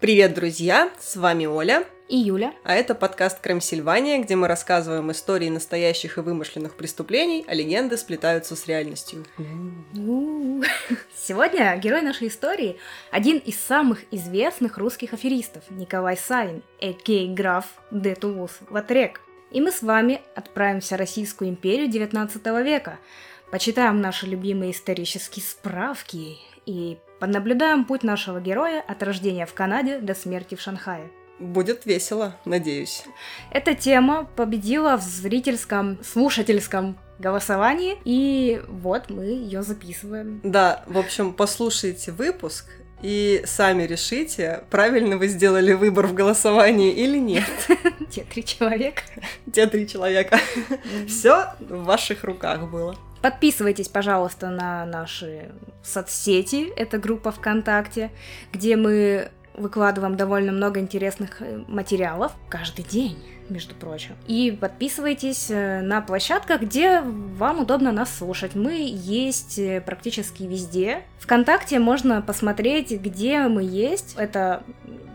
Привет, друзья! С вами Оля. И Юля. А это подкаст Крым Сильвания, где мы рассказываем истории настоящих и вымышленных преступлений, а легенды сплетаются с реальностью. Сегодня герой нашей истории – один из самых известных русских аферистов – Николай Савин, а.к.а. граф де Тулус Латрек. И мы с вами отправимся в Российскую империю 19 века, почитаем наши любимые исторические справки и понаблюдаем путь нашего героя от рождения в Канаде до смерти в Шанхае. Будет весело, надеюсь. Эта тема победила в зрительском, слушательском голосовании, и вот мы ее записываем. Да, в общем, послушайте выпуск и сами решите, правильно вы сделали выбор в голосовании или нет. Те три человека. Те три человека. Все в ваших руках было. Подписывайтесь, пожалуйста, на наши соцсети, это группа ВКонтакте, где мы выкладываем довольно много интересных э, материалов каждый день, между прочим. И подписывайтесь э, на площадках, где вам удобно нас слушать. Мы есть э, практически везде. Вконтакте можно посмотреть, где мы есть. Это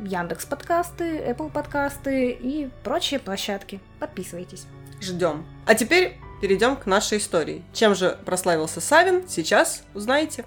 Яндекс подкасты, Apple подкасты и прочие площадки. Подписывайтесь. Ждем. А теперь перейдем к нашей истории. Чем же прославился Савин, сейчас узнаете.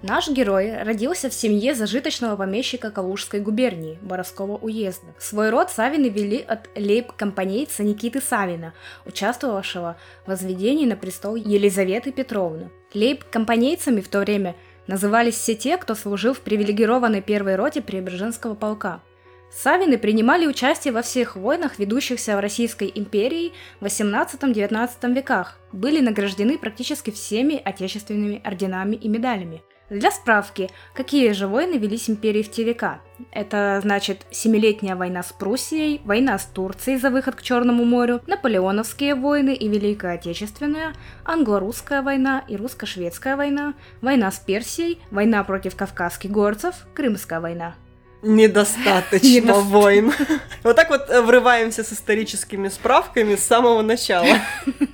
Наш герой родился в семье зажиточного помещика Калужской губернии, Боровского уезда. Свой род Савины вели от лейб-компанейца Никиты Савина, участвовавшего в возведении на престол Елизаветы Петровны. Лейб-компанейцами в то время назывались все те, кто служил в привилегированной первой роте Преображенского полка. Савины принимали участие во всех войнах, ведущихся в Российской империи в 18-19 веках, были награждены практически всеми отечественными орденами и медалями – для справки, какие же войны велись империи в те века? Это значит Семилетняя война с Пруссией, война с Турцией за выход к Черному морю, Наполеоновские войны и Великая Отечественная, Англо-русская война и Русско-шведская война, война с Персией, война против кавказских горцев, Крымская война. Недостаточно войн. Вот так вот э, врываемся с историческими справками с самого начала.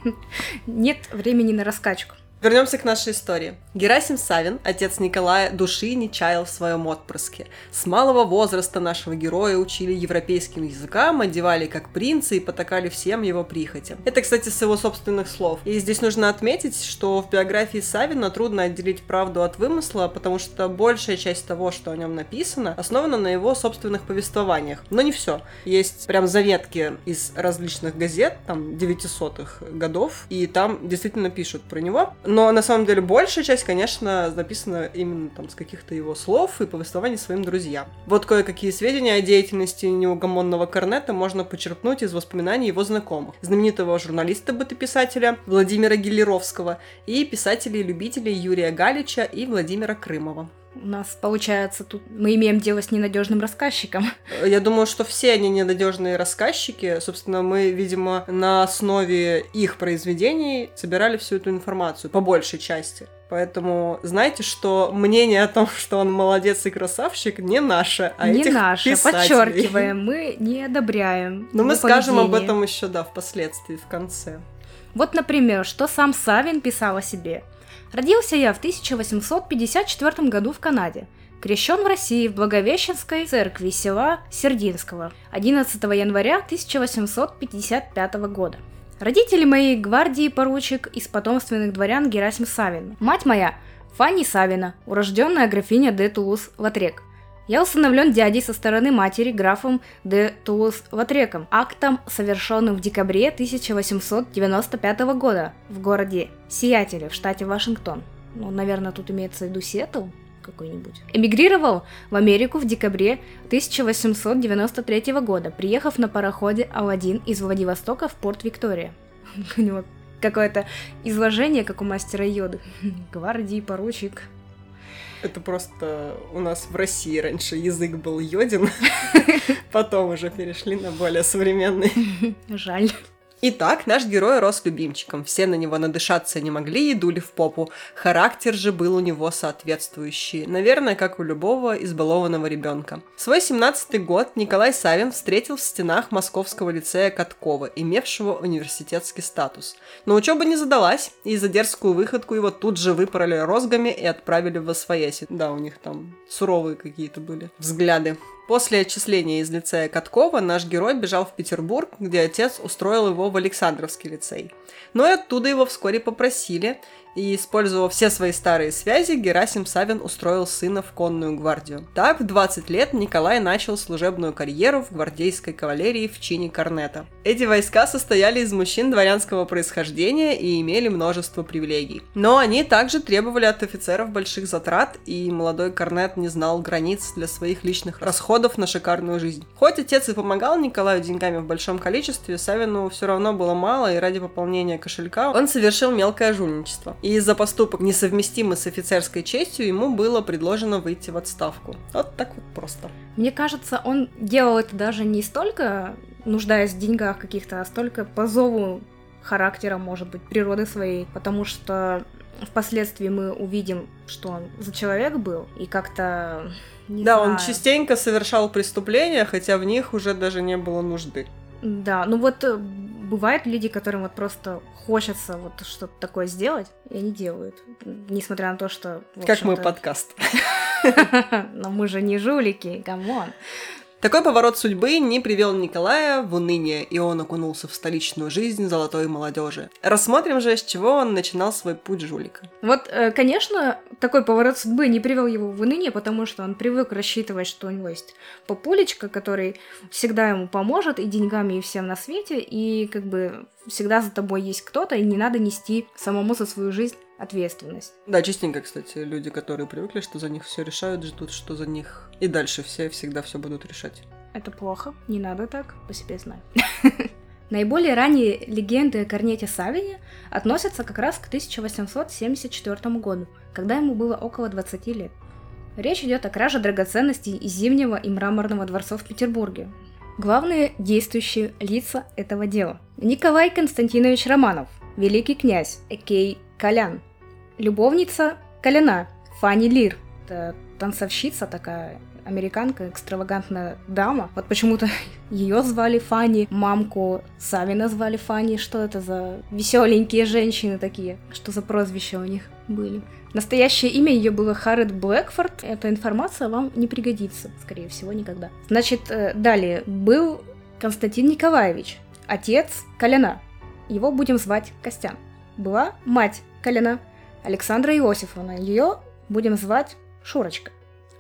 Нет времени на раскачку. Вернемся к нашей истории. Герасим Савин, отец Николая, души не чаял в своем отпрыске. С малого возраста нашего героя учили европейским языкам, одевали как принца и потакали всем его прихотям. Это, кстати, с его собственных слов. И здесь нужно отметить, что в биографии Савина трудно отделить правду от вымысла, потому что большая часть того, что о нем написано, основана на его собственных повествованиях. Но не все. Есть прям заветки из различных газет, там, 900-х годов, и там действительно пишут про него но на самом деле большая часть, конечно, написана именно там с каких-то его слов и повествований своим друзьям. Вот кое-какие сведения о деятельности неугомонного Корнета можно почерпнуть из воспоминаний его знакомых. Знаменитого журналиста-бытописателя Владимира Гелеровского и писателей-любителей Юрия Галича и Владимира Крымова. У нас получается тут мы имеем дело с ненадежным рассказчиком. Я думаю, что все они ненадежные рассказчики. Собственно, мы, видимо, на основе их произведений собирали всю эту информацию, по большей части. Поэтому знайте, что мнение о том, что он молодец и красавчик, не наше, а не этих наше. писателей. Подчеркиваем, мы не одобряем. Но мы его скажем об поведение. этом еще, да, впоследствии, в конце. Вот, например, что сам Савин писал о себе. Родился я в 1854 году в Канаде. Крещен в России в Благовещенской церкви села Сердинского 11 января 1855 года. Родители мои гвардии поручик из потомственных дворян Герасим Савин. Мать моя Фанни Савина, урожденная графиня де Тулус Латрек. Я усыновлен дядей со стороны матери графом де Тулус Латреком, актом, совершенным в декабре 1895 года в городе Сиателе в штате Вашингтон. Ну, наверное, тут имеется в виду Сиэтл какой-нибудь. Эмигрировал в Америку в декабре 1893 года, приехав на пароходе Аладдин из Владивостока в порт Виктория. У него какое-то изложение, как у мастера Йоды. Гвардии, поручик, Это просто у нас в России раньше язык был йодин, потом уже перешли на более современный. Жаль. Итак, наш герой рос любимчиком. Все на него надышаться не могли и дули в попу. Характер же был у него соответствующий. Наверное, как у любого избалованного ребенка. Свой 17-й год Николай Савин встретил в стенах Московского лицея Каткова, имевшего университетский статус. Но учеба не задалась, и за дерзкую выходку его тут же выпороли розгами и отправили в Освояси. Да, у них там суровые какие-то были взгляды. После отчисления из лицея Каткова наш герой бежал в Петербург, где отец устроил его в Александровский лицей. Но и оттуда его вскоре попросили, и, используя все свои старые связи, Герасим Савин устроил сына в конную гвардию. Так, в 20 лет Николай начал служебную карьеру в гвардейской кавалерии в чине корнета. Эти войска состояли из мужчин дворянского происхождения и имели множество привилегий. Но они также требовали от офицеров больших затрат, и молодой корнет не знал границ для своих личных расходов на шикарную жизнь. Хоть отец и помогал Николаю деньгами в большом количестве, Савину все равно было мало, и ради пополнения кошелька он совершил мелкое жульничество и за поступок, несовместимый с офицерской честью, ему было предложено выйти в отставку. Вот так вот просто. Мне кажется, он делал это даже не столько нуждаясь в деньгах каких-то, а столько по зову характера, может быть, природы своей, потому что впоследствии мы увидим, что он за человек был, и как-то... Не да, знаю. он частенько совершал преступления, хотя в них уже даже не было нужды. Да, ну вот э, бывают люди, которым вот просто хочется вот что-то такое сделать, и они делают, несмотря на то, что... Как мы подкаст. Но мы же не жулики, come on. Такой поворот судьбы не привел Николая в уныние, и он окунулся в столичную жизнь золотой молодежи. Рассмотрим же, с чего он начинал свой путь жулика. Вот, э, конечно, такой поворот судьбы не привел его в уныние, потому что он привык рассчитывать, что у него есть папулечка, который всегда ему поможет и деньгами, и всем на свете, и как бы всегда за тобой есть кто-то, и не надо нести самому за свою жизнь ответственность. Да, частенько, кстати, люди, которые привыкли, что за них все решают, ждут, что за них и дальше все всегда все будут решать. Это плохо, не надо так, по себе знаю. Наиболее ранние легенды о Корнете Савине относятся как раз к 1874 году, когда ему было около 20 лет. Речь идет о краже драгоценностей из Зимнего и Мраморного дворцов в Петербурге. Главные действующие лица этого дела. Николай Константинович Романов, великий князь, Экей Колян, любовница Коляна, Фанни Лир. Это танцовщица такая, американка, экстравагантная дама. Вот почему-то ее звали Фанни, мамку Савина звали Фанни. Что это за веселенькие женщины такие? Что за прозвища у них были? Настоящее имя ее было Харрит Блэкфорд. Эта информация вам не пригодится, скорее всего, никогда. Значит, э, далее был Константин Николаевич, отец Коляна. Его будем звать Костян. Была мать Коляна, Александра Иосифовна. Ее будем звать Шурочка.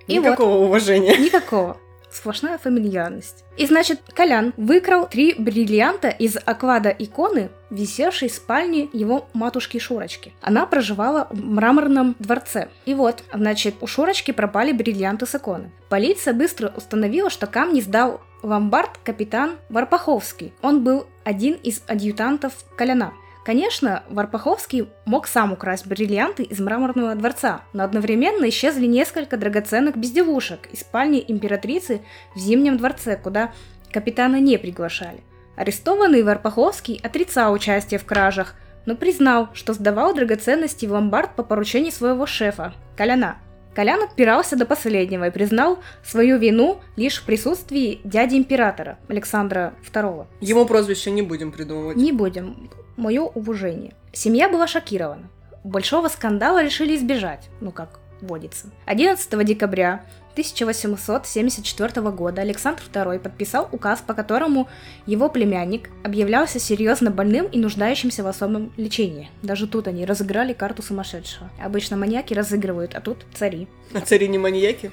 И никакого вот, уважения. Никакого. Сплошная фамильярность. И значит, Колян выкрал три бриллианта из оклада иконы, висевшей в спальне его матушки Шурочки. Она проживала в мраморном дворце. И вот, значит, у Шурочки пропали бриллианты с иконы. Полиция быстро установила, что камни сдал ломбард капитан Варпаховский. Он был один из адъютантов Коляна. Конечно, Варпаховский мог сам украсть бриллианты из мраморного дворца, но одновременно исчезли несколько драгоценных безделушек из спальни императрицы в Зимнем дворце, куда капитана не приглашали. Арестованный Варпаховский отрицал участие в кражах, но признал, что сдавал драгоценности в ломбард по поручению своего шефа, Коляна. Колян отпирался до последнего и признал свою вину лишь в присутствии дяди императора Александра II. Ему прозвище не будем придумывать. Не будем мое уважение. Семья была шокирована. Большого скандала решили избежать, ну как водится. 11 декабря 1874 года Александр II подписал указ, по которому его племянник объявлялся серьезно больным и нуждающимся в особом лечении. Даже тут они разыграли карту сумасшедшего. Обычно маньяки разыгрывают, а тут цари. А цари не маньяки?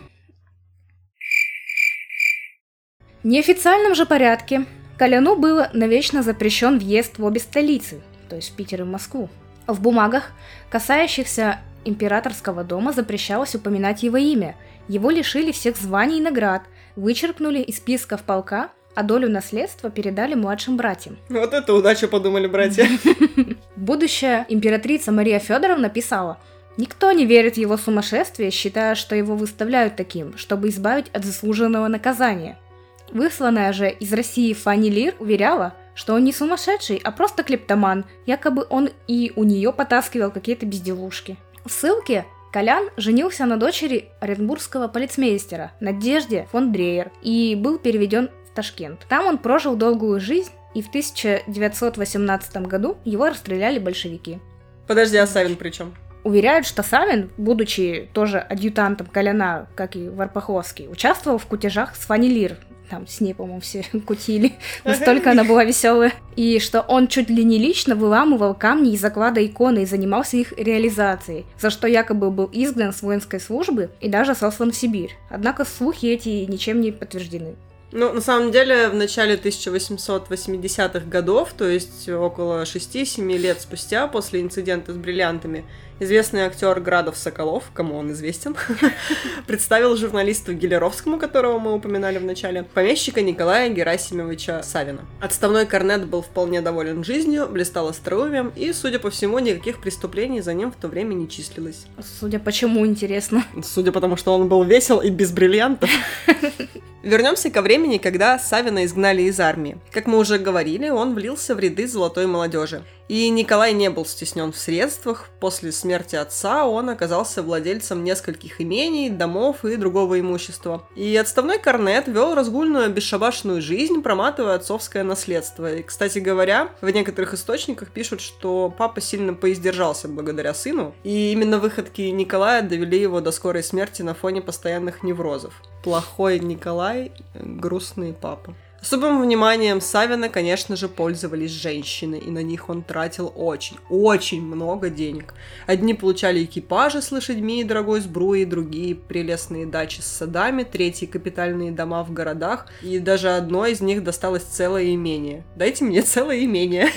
В неофициальном же порядке Коляну было навечно запрещен въезд в обе столицы, то есть в Питер и Москву. В бумагах, касающихся императорского дома, запрещалось упоминать его имя. Его лишили всех званий и наград, вычеркнули из списков полка, а долю наследства передали младшим братьям. Вот это удача, подумали братья. Будущая императрица Мария Федоровна писала, Никто не верит в его сумасшествие, считая, что его выставляют таким, чтобы избавить от заслуженного наказания – Высланная же из России Фанни Лир уверяла, что он не сумасшедший, а просто клептоман, якобы он и у нее потаскивал какие-то безделушки. В ссылке Колян женился на дочери оренбургского полицмейстера Надежде фон Дрейер и был переведен в Ташкент. Там он прожил долгую жизнь, и в 1918 году его расстреляли большевики. Подожди, а Савин при чем? Уверяют, что Савин, будучи тоже адъютантом Коляна, как и Варпаховский, участвовал в кутежах с Фанни Лир, там с ней, по-моему, все кутили, настолько она была веселая, и что он чуть ли не лично выламывал камни из заклада иконы и занимался их реализацией, за что якобы был изгнан с воинской службы и даже сослан в Сибирь. Однако слухи эти ничем не подтверждены. Ну, на самом деле, в начале 1880-х годов, то есть около 6-7 лет спустя, после инцидента с бриллиантами, известный актер Градов Соколов, кому он известен, представил журналисту Гелеровскому, которого мы упоминали в начале, помещика Николая Герасимовича Савина. Отставной корнет был вполне доволен жизнью, блистал остроумием, и, судя по всему, никаких преступлений за ним в то время не числилось. Судя почему, интересно. Судя по тому, что он был весел и без бриллиантов. Вернемся ко времени, когда Савина изгнали из армии. Как мы уже говорили, он влился в ряды золотой молодежи. И Николай не был стеснен в средствах. После смерти отца он оказался владельцем нескольких имений, домов и другого имущества. И отставной корнет вел разгульную бесшабашную жизнь, проматывая отцовское наследство. И, кстати говоря, в некоторых источниках пишут, что папа сильно поиздержался благодаря сыну. И именно выходки Николая довели его до скорой смерти на фоне постоянных неврозов. Плохой Николай, грустный папа. Особым вниманием Савина, конечно же, пользовались женщины, и на них он тратил очень, очень много денег. Одни получали экипажи с лошадьми и дорогой сбруей, другие прелестные дачи с садами, третьи капитальные дома в городах, и даже одной из них досталось целое имение. Дайте мне целое имение.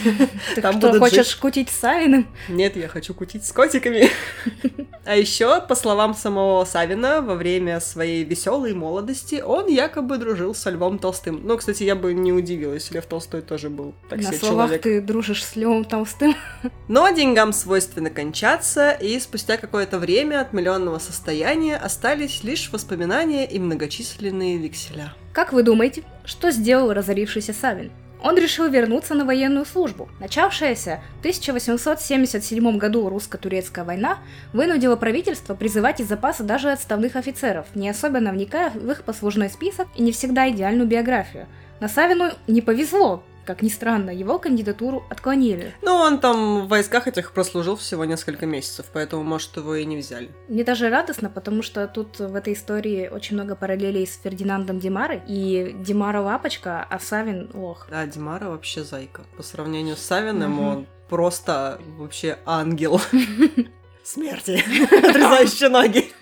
Ты Там что, хочешь жить... кутить с Савиным? Нет, я хочу кутить с котиками. А еще, по словам самого Савина, во время своей веселой молодости он якобы дружил со Львом Толстым. Ну, кстати, кстати, я бы не удивилась, Лев Толстой тоже был так На словах человек. ты дружишь с Левом Толстым. Но деньгам свойственно кончаться, и спустя какое-то время от миллионного состояния остались лишь воспоминания и многочисленные векселя. Как вы думаете, что сделал разорившийся Савин? он решил вернуться на военную службу. Начавшаяся в 1877 году русско-турецкая война вынудила правительство призывать из запаса даже отставных офицеров, не особенно вникая в их послужной список и не всегда идеальную биографию – но Савину не повезло, как ни странно, его кандидатуру отклонили. Ну, он там в войсках этих прослужил всего несколько месяцев, поэтому, может, его и не взяли. Мне даже радостно, потому что тут в этой истории очень много параллелей с Фердинандом Димарой. И Димара лапочка, а Савин лох. Да, Димара вообще зайка. По сравнению с Савиным угу. он просто вообще ангел. Смерти, отрезающий ноги.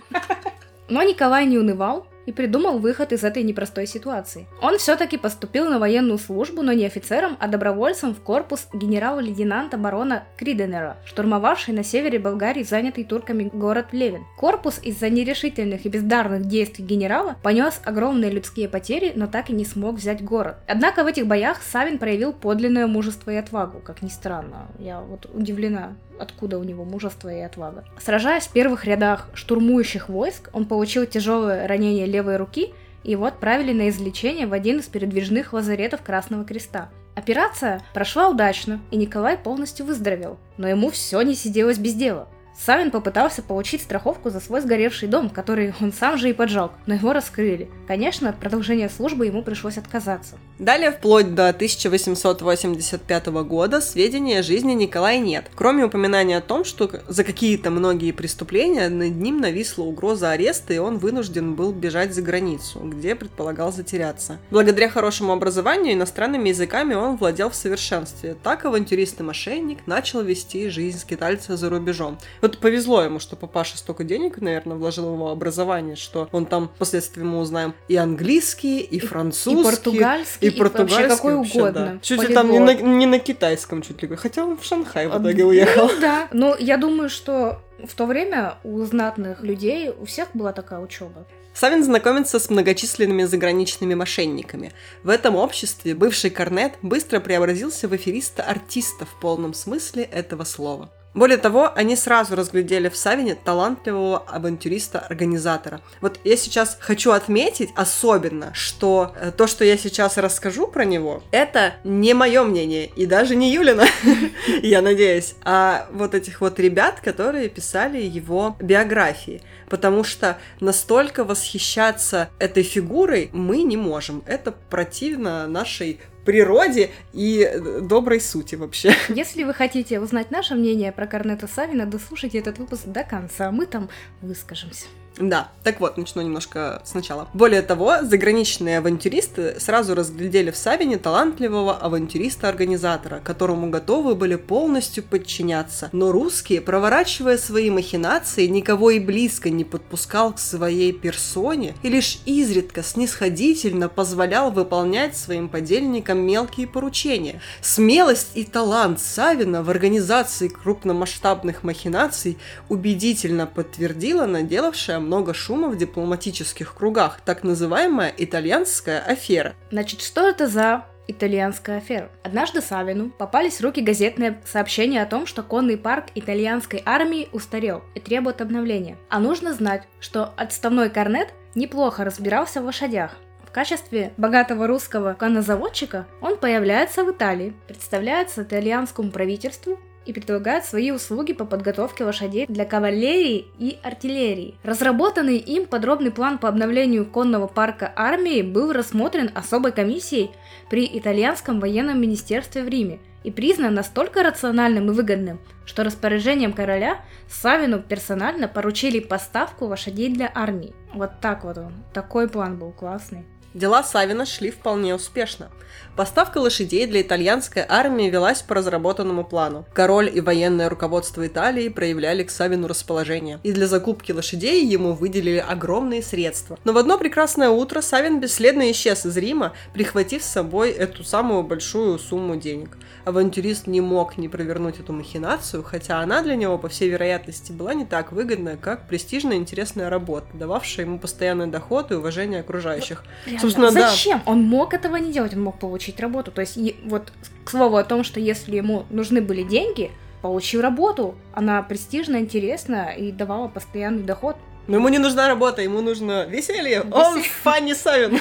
Но Николай не унывал, и придумал выход из этой непростой ситуации. Он все-таки поступил на военную службу, но не офицером, а добровольцем в корпус генерала-лейтенанта барона Криденера, штурмовавший на севере Болгарии занятый турками город Левин. Корпус из-за нерешительных и бездарных действий генерала понес огромные людские потери, но так и не смог взять город. Однако в этих боях Савин проявил подлинное мужество и отвагу, как ни странно. Я вот удивлена откуда у него мужество и отвага. Сражаясь в первых рядах штурмующих войск, он получил тяжелое ранение левой руки, и его отправили на излечение в один из передвижных лазаретов Красного Креста. Операция прошла удачно, и Николай полностью выздоровел, но ему все не сиделось без дела – Савин попытался получить страховку за свой сгоревший дом, который он сам же и поджег, но его раскрыли. Конечно, от продолжения службы ему пришлось отказаться. Далее, вплоть до 1885 года, сведений о жизни Николая нет, кроме упоминания о том, что за какие-то многие преступления над ним нависла угроза ареста, и он вынужден был бежать за границу, где предполагал затеряться. Благодаря хорошему образованию иностранными языками он владел в совершенстве. Так авантюрист и мошенник начал вести жизнь скитальца за рубежом. Вот вот повезло ему, что папаша столько денег, наверное, вложил в его образование, что он там впоследствии мы узнаем и английский, и французский, и португальский, и, португальский, и вообще какой вообще, угодно. Да. Чуть ли там не на, не на китайском, чуть ли. Хотя он в Шанхай в итоге уехал. Ну, да, но я думаю, что в то время у знатных людей у всех была такая учеба. Савин знакомится с многочисленными заграничными мошенниками. В этом обществе бывший корнет быстро преобразился в афериста-артиста в полном смысле этого слова. Более того, они сразу разглядели в Савине талантливого авантюриста-организатора. Вот я сейчас хочу отметить особенно, что э, то, что я сейчас расскажу про него, это не мое мнение, и даже не Юлина, я надеюсь, а вот этих вот ребят, которые писали его биографии. Потому что настолько восхищаться этой фигурой мы не можем. Это противно нашей природе и э, доброй сути вообще. Если вы хотите узнать наше мнение про Корнета Савина, дослушайте этот выпуск до конца, мы там выскажемся. Да, так вот, начну немножко сначала. Более того, заграничные авантюристы сразу разглядели в Савине талантливого авантюриста-организатора, которому готовы были полностью подчиняться. Но русские, проворачивая свои махинации, никого и близко не подпускал к своей персоне и лишь изредка снисходительно позволял выполнять своим подельникам мелкие поручения. Смелость и талант Савина в организации крупномасштабных махинаций убедительно подтвердила наделавшая много шума в дипломатических кругах, так называемая итальянская афера. Значит, что это за итальянская афера. Однажды Савину попались в руки газетные сообщения о том, что конный парк итальянской армии устарел и требует обновления. А нужно знать, что отставной корнет неплохо разбирался в лошадях. В качестве богатого русского коннозаводчика он появляется в Италии, представляется итальянскому правительству и предлагает свои услуги по подготовке лошадей для кавалерии и артиллерии. Разработанный им подробный план по обновлению конного парка армии был рассмотрен особой комиссией при итальянском военном министерстве в Риме и признан настолько рациональным и выгодным, что распоряжением короля Савину персонально поручили поставку лошадей для армии. Вот так вот он. Такой план был классный. Дела Савина шли вполне успешно. Поставка лошадей для итальянской армии велась по разработанному плану. Король и военное руководство Италии проявляли к Савину расположение, и для закупки лошадей ему выделили огромные средства. Но в одно прекрасное утро Савин бесследно исчез из Рима, прихватив с собой эту самую большую сумму денег. Авантюрист не мог не провернуть эту махинацию, хотя она для него, по всей вероятности, была не так выгодна, как престижная интересная работа, дававшая ему постоянный доход и уважение окружающих. Собственно, Зачем? Да. Он мог этого не делать, он мог получить работу. То есть, вот к слову о том, что если ему нужны были деньги, получил работу. Она престижная, интересная и давала постоянный доход. Но ему не нужна работа, ему нужно веселье. веселье. Он Фанни Савин.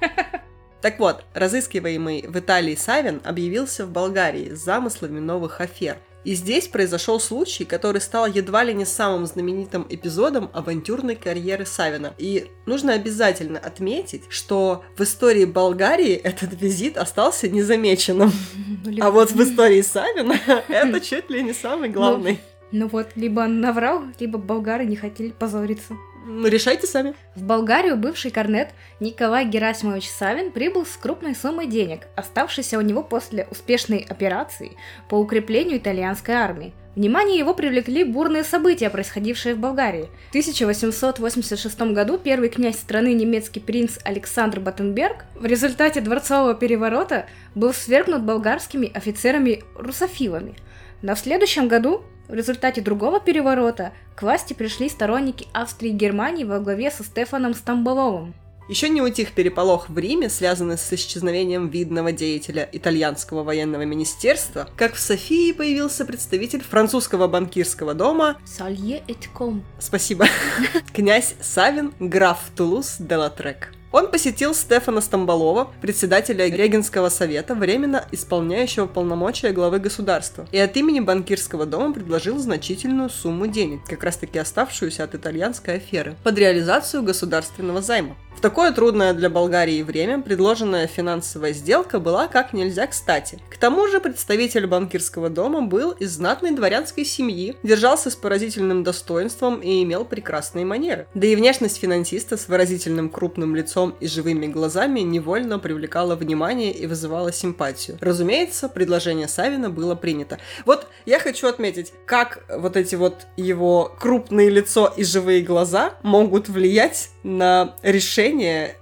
Так вот, разыскиваемый в Италии Савин объявился в Болгарии с замыслами новых афер – и здесь произошел случай, который стал едва ли не самым знаменитым эпизодом авантюрной карьеры Савина. И нужно обязательно отметить, что в истории Болгарии этот визит остался незамеченным. Ну, а вот в истории Савина это чуть ли не самый главный. Ну, ну вот, либо он наврал, либо болгары не хотели позориться. Решайте сами. В Болгарию бывший корнет Николай Герасимович Савин прибыл с крупной суммой денег, оставшейся у него после успешной операции по укреплению итальянской армии. Внимание его привлекли бурные события, происходившие в Болгарии. В 1886 году первый князь страны немецкий принц Александр Баттенберг в результате дворцового переворота был свергнут болгарскими офицерами-русофилами. В следующем году в результате другого переворота к власти пришли сторонники Австрии и Германии во главе со Стефаном Стамболовым. Еще не утих переполох в Риме, связанный с исчезновением видного деятеля итальянского военного министерства, как в Софии появился представитель французского банкирского дома Салье Этком. Спасибо. Князь Савин, граф Тулус де Латрек. Он посетил Стефана Стамболова, председателя Регенского совета, временно исполняющего полномочия главы государства, и от имени банкирского дома предложил значительную сумму денег, как раз таки оставшуюся от итальянской аферы, под реализацию государственного займа. В такое трудное для Болгарии время предложенная финансовая сделка была как нельзя кстати. К тому же представитель банкирского дома был из знатной дворянской семьи, держался с поразительным достоинством и имел прекрасные манеры. Да и внешность финансиста с выразительным крупным лицом и живыми глазами невольно привлекала внимание и вызывала симпатию. Разумеется, предложение Савина было принято. Вот я хочу отметить, как вот эти вот его крупные лицо и живые глаза могут влиять на решение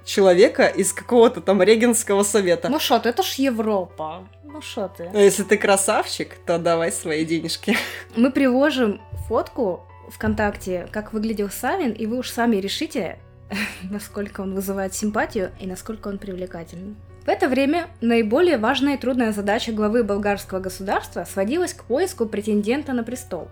человека из какого-то там регенского совета. Ну что ты, это ж Европа. Ну что ты. Ну если ты красавчик, то давай свои денежки. Мы приложим фотку ВКонтакте, как выглядел Савин, и вы уж сами решите, насколько он вызывает симпатию и насколько он привлекательный. В это время наиболее важная и трудная задача главы болгарского государства сводилась к поиску претендента на престол.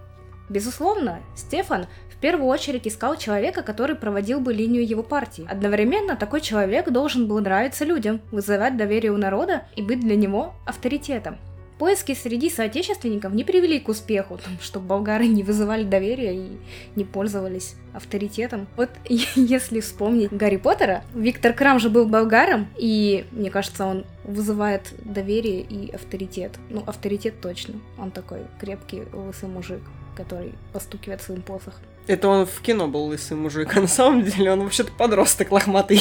Безусловно, Стефан в первую очередь искал человека, который проводил бы линию его партии. Одновременно такой человек должен был нравиться людям, вызывать доверие у народа и быть для него авторитетом. Поиски среди соотечественников не привели к успеху, чтобы болгары не вызывали доверия и не пользовались авторитетом. Вот если вспомнить Гарри Поттера, Виктор Крам же был болгаром, и мне кажется, он вызывает доверие и авторитет. Ну, авторитет точно. Он такой крепкий, лысый мужик, который постукивает своим посохом. Это он в кино был лысый мужик, а на самом деле он вообще-то подросток лохматый.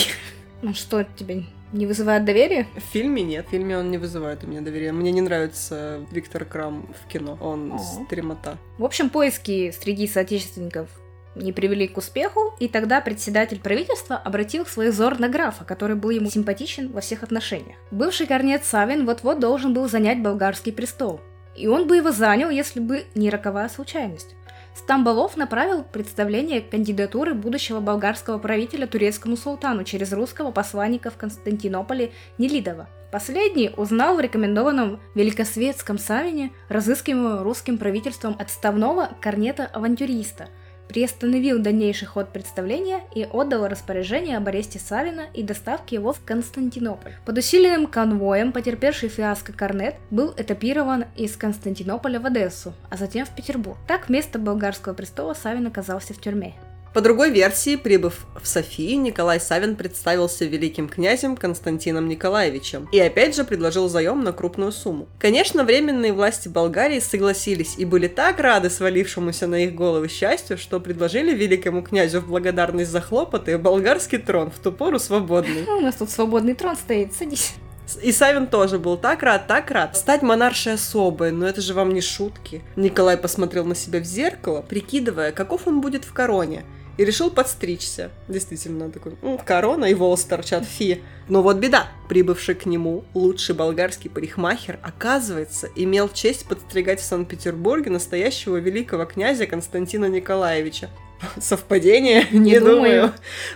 Ну что, тебе не вызывает доверия? В фильме нет. В фильме он не вызывает у меня доверия. Мне не нравится Виктор Крам в кино. Он О. стремота. В общем, поиски среди соотечественников не привели к успеху, и тогда председатель правительства обратил свой взор на графа, который был ему симпатичен во всех отношениях. Бывший корнет Савин вот-вот должен был занять болгарский престол. И он бы его занял, если бы не роковая случайность. Стамболов направил представление кандидатуры будущего болгарского правителя турецкому султану через русского посланника в Константинополе Нелидова. Последний узнал в рекомендованном Великосветском Савине разыскиваемого русским правительством отставного корнета-авантюриста – приостановил дальнейший ход представления и отдал распоряжение об аресте Савина и доставке его в Константинополь. Под усиленным конвоем потерпевший фиаско Корнет был этапирован из Константинополя в Одессу, а затем в Петербург. Так вместо болгарского престола Савин оказался в тюрьме. По другой версии, прибыв в Софию, Николай Савин представился великим князем Константином Николаевичем и опять же предложил заем на крупную сумму. Конечно, временные власти Болгарии согласились и были так рады свалившемуся на их головы счастью, что предложили великому князю в благодарность за хлопоты болгарский трон, в ту пору свободный. У нас тут свободный трон стоит, садись. И Савин тоже был так рад, так рад. Стать монаршей особой, но это же вам не шутки. Николай посмотрел на себя в зеркало, прикидывая, каков он будет в короне и решил подстричься. Действительно, такой, корона и волосы торчат, фи. Но вот беда, прибывший к нему лучший болгарский парикмахер, оказывается, имел честь подстригать в Санкт-Петербурге настоящего великого князя Константина Николаевича. Совпадение? Не, Не думаю. думаю.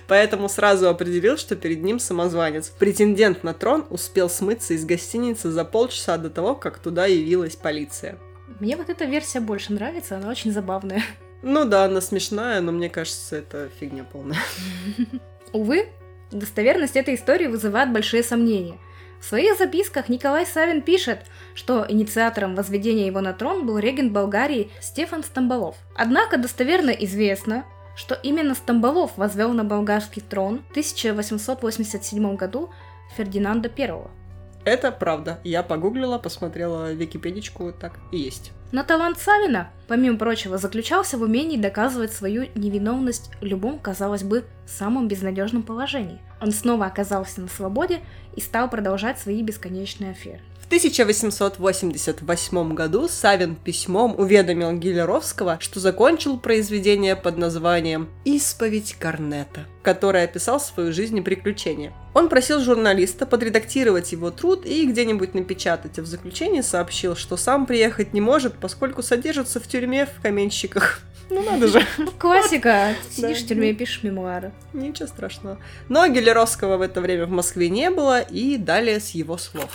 Поэтому сразу определил, что перед ним самозванец. Претендент на трон успел смыться из гостиницы за полчаса до того, как туда явилась полиция. Мне вот эта версия больше нравится, она очень забавная. Ну да, она смешная, но мне кажется, это фигня полная. Увы, достоверность этой истории вызывает большие сомнения. В своих записках Николай Савин пишет, что инициатором возведения его на трон был регент Болгарии Стефан Стамболов. Однако достоверно известно, что именно Стамболов возвел на болгарский трон в 1887 году Фердинанда I. Это правда. Я погуглила, посмотрела Википедичку, так и есть. Но талант Савина, помимо прочего, заключался в умении доказывать свою невиновность в любом, казалось бы, самом безнадежном положении. Он снова оказался на свободе и стал продолжать свои бесконечные аферы. 1888 году Савин письмом уведомил Гилеровского, что закончил произведение под названием «Исповедь Корнета», которое описал свою жизнь и приключения. Он просил журналиста подредактировать его труд и где-нибудь напечатать, а в заключении сообщил, что сам приехать не может, поскольку содержится в тюрьме в каменщиках. Ну надо же. Классика. Сидишь в тюрьме и пишешь мемуары. Ничего страшного. Но Гелеровского в это время в Москве не было, и далее с его слов.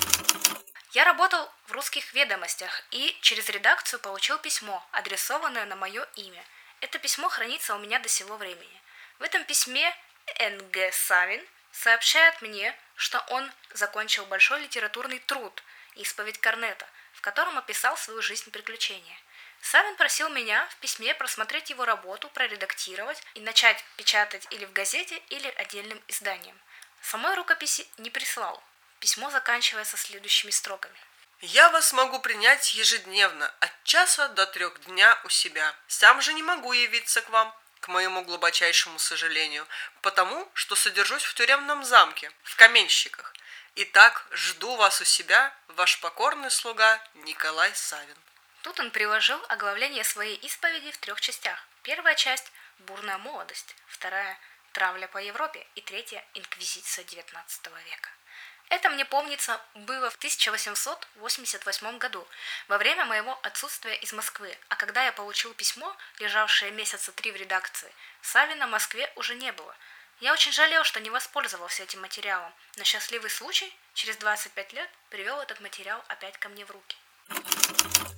Я работал в русских ведомостях и через редакцию получил письмо, адресованное на мое имя. Это письмо хранится у меня до сего времени. В этом письме Н.Г. Савин сообщает мне, что он закончил большой литературный труд «Исповедь Корнета», в котором описал свою жизнь приключения. Савин просил меня в письме просмотреть его работу, проредактировать и начать печатать или в газете, или отдельным изданием. Самой рукописи не прислал, Письмо заканчивается следующими строками. Я вас могу принять ежедневно, от часа до трех дня у себя. Сам же не могу явиться к вам, к моему глубочайшему сожалению, потому что содержусь в тюремном замке, в каменщиках. Итак, жду вас у себя, ваш покорный слуга Николай Савин. Тут он приложил оглавление своей исповеди в трех частях. Первая часть – бурная молодость, вторая – травля по Европе и третья – инквизиция XIX века. Это, мне помнится, было в 1888 году, во время моего отсутствия из Москвы, а когда я получил письмо, лежавшее месяца три в редакции, Савина в Москве уже не было. Я очень жалел, что не воспользовался этим материалом, но счастливый случай через 25 лет привел этот материал опять ко мне в руки.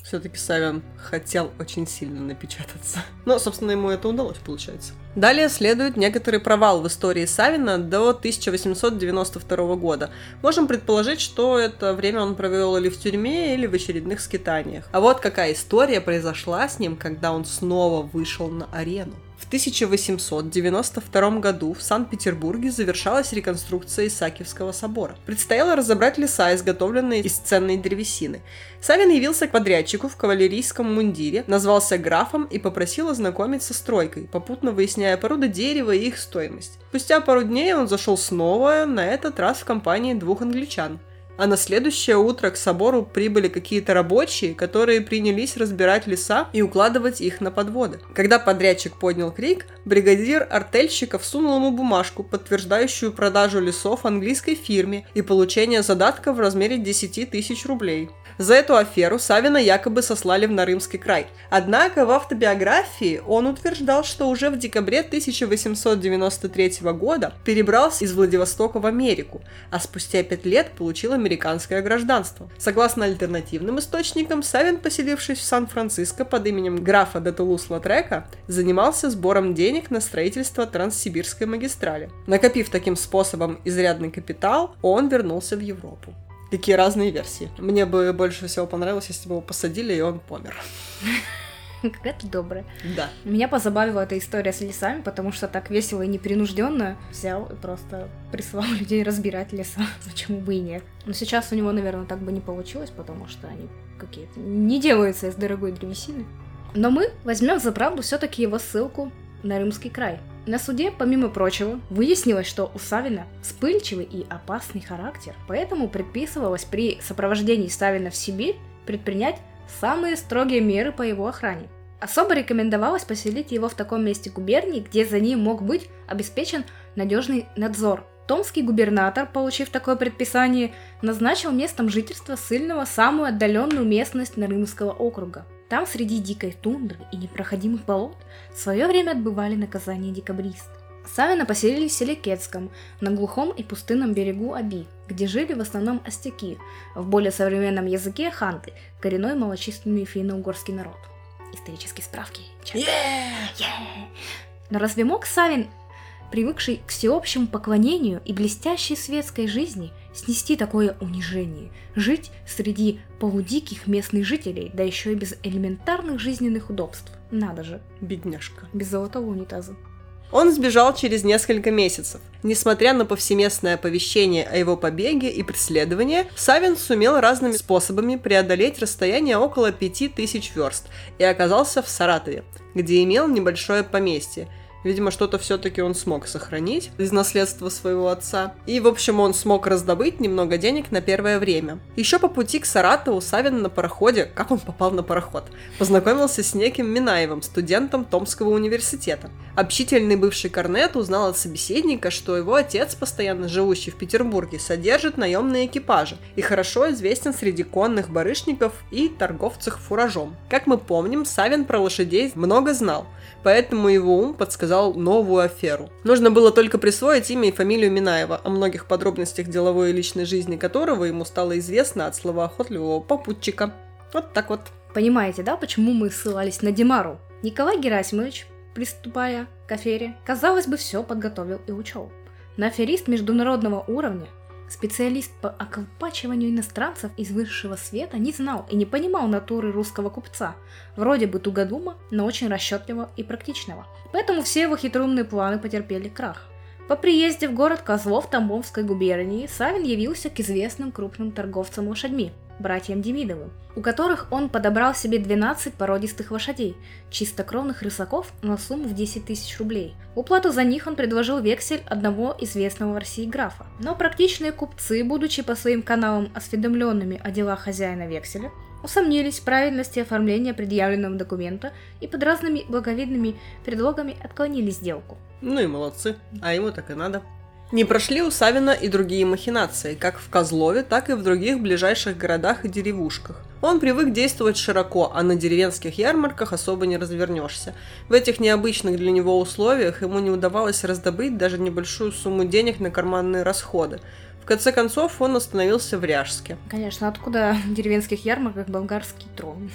Все-таки Савин хотел очень сильно напечататься. Но, собственно, ему это удалось, получается. Далее следует некоторый провал в истории Савина до 1892 года. Можем предположить, что это время он провел или в тюрьме, или в очередных скитаниях. А вот какая история произошла с ним, когда он снова вышел на арену. В 1892 году в Санкт-Петербурге завершалась реконструкция Исаакиевского собора. Предстояло разобрать леса, изготовленные из ценной древесины. Савин явился к подрядчику в кавалерийском мундире, назвался графом и попросил ознакомиться с стройкой, попутно выясняя породы дерева и их стоимость. Спустя пару дней он зашел снова, на этот раз в компании двух англичан – а на следующее утро к собору прибыли какие-то рабочие, которые принялись разбирать леса и укладывать их на подводы. Когда подрядчик поднял крик, бригадир артельщиков сунул ему бумажку, подтверждающую продажу лесов английской фирме и получение задатка в размере 10 тысяч рублей. За эту аферу Савина якобы сослали в Нарымский край. Однако в автобиографии он утверждал, что уже в декабре 1893 года перебрался из Владивостока в Америку, а спустя пять лет получил американское гражданство. Согласно альтернативным источникам, Савин, поселившись в Сан-Франциско под именем графа де Тулус-Латрека, занимался сбором денег на строительство Транссибирской магистрали. Накопив таким способом изрядный капитал, он вернулся в Европу. Какие разные версии. Мне бы больше всего понравилось, если бы его посадили, и он помер. Какая ты добрая. Да. Меня позабавила эта история с лесами, потому что так весело и непринужденно взял и просто прислал людей разбирать леса. Почему бы и нет? Но сейчас у него, наверное, так бы не получилось, потому что они какие-то не делаются из дорогой древесины. Но мы возьмем за правду все-таки его ссылку на Рымский край. На суде, помимо прочего, выяснилось, что у Савина вспыльчивый и опасный характер, поэтому предписывалось при сопровождении Савина в Сибирь предпринять самые строгие меры по его охране. Особо рекомендовалось поселить его в таком месте губернии, где за ним мог быть обеспечен надежный надзор. Томский губернатор, получив такое предписание, назначил местом жительства сильного самую отдаленную местность Нарымского округа – там, среди дикой тундры и непроходимых болот, в свое время отбывали наказание декабристы. Савина поселились в селе Кетском, на глухом и пустынном берегу Аби, где жили в основном остяки, в более современном языке ханты, коренной малочисленный финно-угорский народ. Исторические справки. Yeah! Yeah! Но разве мог Савин, привыкший к всеобщему поклонению и блестящей светской жизни, снести такое унижение, жить среди полудиких местных жителей, да еще и без элементарных жизненных удобств. Надо же. Бедняжка. Без золотого унитаза. Он сбежал через несколько месяцев. Несмотря на повсеместное оповещение о его побеге и преследовании, Савин сумел разными способами преодолеть расстояние около пяти тысяч верст и оказался в Саратове, где имел небольшое поместье – Видимо, что-то все-таки он смог сохранить из наследства своего отца. И, в общем, он смог раздобыть немного денег на первое время. Еще по пути к Саратову Савин на пароходе, как он попал на пароход, познакомился с неким Минаевым, студентом Томского университета. Общительный бывший корнет узнал от собеседника, что его отец, постоянно живущий в Петербурге, содержит наемные экипажи и хорошо известен среди конных барышников и торговцев фуражом. Как мы помним, Савин про лошадей много знал, поэтому его ум подсказал новую аферу. Нужно было только присвоить имя и фамилию Минаева, о многих подробностях деловой и личной жизни которого ему стало известно от словоохотливого попутчика. Вот так вот. Понимаете, да, почему мы ссылались на Димару? Николай Герасимович, приступая к афере, казалось бы, все подготовил и учел. На аферист международного уровня Специалист по околпачиванию иностранцев из высшего света не знал и не понимал натуры русского купца, вроде бы тугодума, но очень расчетливого и практичного. Поэтому все его хитроумные планы потерпели крах. По приезде в город Козлов Тамбовской губернии Савин явился к известным крупным торговцам лошадьми – братьям Демидовым, у которых он подобрал себе 12 породистых лошадей, чистокровных рысаков на сумму в 10 тысяч рублей. Уплату за них он предложил вексель одного известного в России графа. Но практичные купцы, будучи по своим каналам осведомленными о делах хозяина векселя, усомнились в правильности оформления предъявленного документа и под разными благовидными предлогами отклонили сделку. Ну и молодцы, а ему так и надо. Не прошли у Савина и другие махинации, как в Козлове, так и в других ближайших городах и деревушках. Он привык действовать широко, а на деревенских ярмарках особо не развернешься. В этих необычных для него условиях ему не удавалось раздобыть даже небольшую сумму денег на карманные расходы. В конце концов, он остановился в Ряжске. Конечно, откуда в деревенских ярмарках болгарский трон?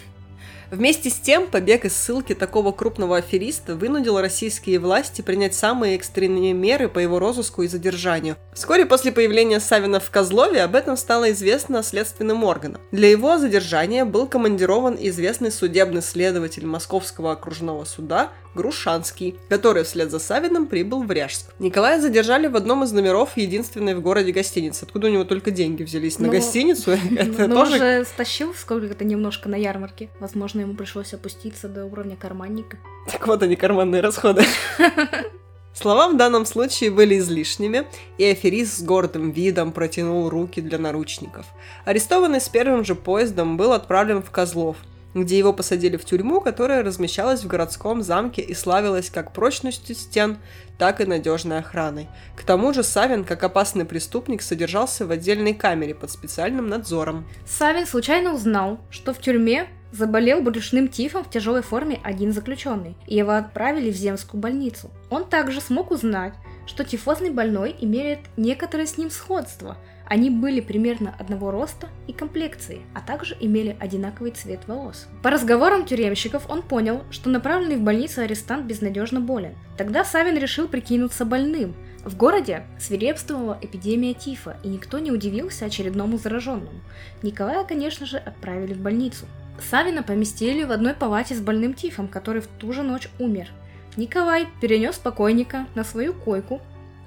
Вместе с тем, побег из ссылки такого крупного афериста вынудил российские власти принять самые экстренные меры по его розыску и задержанию. Вскоре после появления Савина в Козлове об этом стало известно следственным органам. Для его задержания был командирован известный судебный следователь Московского окружного суда Грушанский, который вслед за Савиным прибыл в Ряжск. Николая задержали в одном из номеров единственной в городе гостиницы. Откуда у него только деньги взялись на Ну, гостиницу? Это Ну, тоже уже стащил сколько-то немножко на ярмарке. Возможно, ему пришлось опуститься до уровня карманника. Так вот они, карманные расходы. Слова в данном случае были излишними, и аферист с гордым видом протянул руки для наручников. Арестованный с первым же поездом был отправлен в Козлов, где его посадили в тюрьму, которая размещалась в городском замке и славилась как прочностью стен, так и надежной охраной. К тому же Савин, как опасный преступник, содержался в отдельной камере под специальным надзором. Савин случайно узнал, что в тюрьме заболел брюшным тифом в тяжелой форме один заключенный, и его отправили в земскую больницу. Он также смог узнать, что тифозный больной имеет некоторое с ним сходство. Они были примерно одного роста и комплекции, а также имели одинаковый цвет волос. По разговорам тюремщиков он понял, что направленный в больницу арестант безнадежно болен. Тогда Савин решил прикинуться больным. В городе свирепствовала эпидемия тифа, и никто не удивился очередному зараженному. Николая, конечно же, отправили в больницу. Савина поместили в одной палате с больным тифом, который в ту же ночь умер. Николай перенес покойника на свою койку,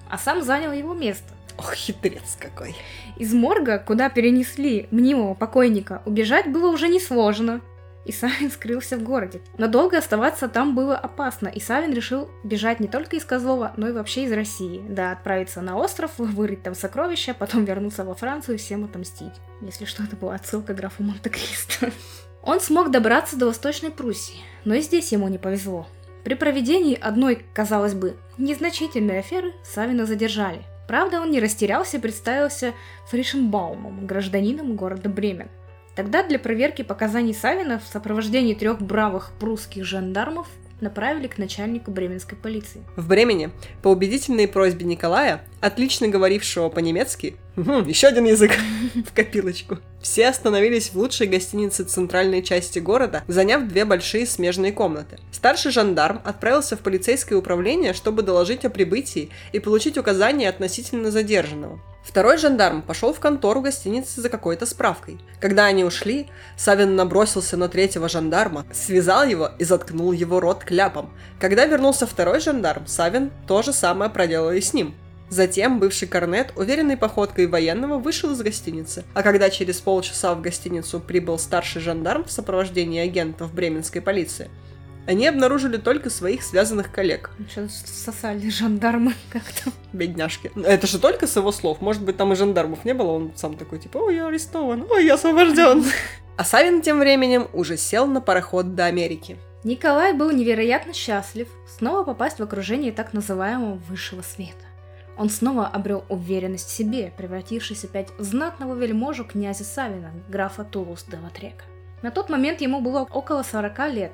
а сам занял его место. Ох, хитрец какой. Из морга, куда перенесли мнимого покойника, убежать было уже несложно. И Савин скрылся в городе. Но долго оставаться там было опасно, и Савин решил бежать не только из Козлова, но и вообще из России. Да, отправиться на остров, вырыть там сокровища, потом вернуться во Францию и всем отомстить. Если что, это была отсылка к графу Монте-Кристо. Он смог добраться до Восточной Пруссии, но и здесь ему не повезло. При проведении одной, казалось бы, незначительной аферы Савина задержали. Правда, он не растерялся и представился Фришенбаумом, гражданином города Бремен. Тогда для проверки показаний Савина в сопровождении трех бравых прусских жандармов направили к начальнику бременской полиции. В Бремени, по убедительной просьбе Николая, отлично говорившего по-немецки, еще один язык в копилочку, все остановились в лучшей гостинице центральной части города, заняв две большие смежные комнаты. Старший жандарм отправился в полицейское управление, чтобы доложить о прибытии и получить указания относительно задержанного. Второй жандарм пошел в контору гостиницы за какой-то справкой. Когда они ушли, Савин набросился на третьего жандарма, связал его и заткнул его рот кляпом. Когда вернулся второй жандарм, Савин то же самое проделал и с ним. Затем бывший корнет уверенной походкой военного вышел из гостиницы, а когда через полчаса в гостиницу прибыл старший жандарм в сопровождении агентов бременской полиции, они обнаружили только своих связанных коллег. Что сосали жандармы как-то. Бедняжки. Это же только с его слов. Может быть, там и жандармов не было, он сам такой, типа, ой, я арестован, ой, я освобожден. А Савин тем временем уже сел на пароход до Америки. Николай был невероятно счастлив снова попасть в окружение так называемого высшего света. Он снова обрел уверенность в себе, превратившись опять в знатного вельможу князя Савина, графа Тулуз де Лотрека. На тот момент ему было около 40 лет.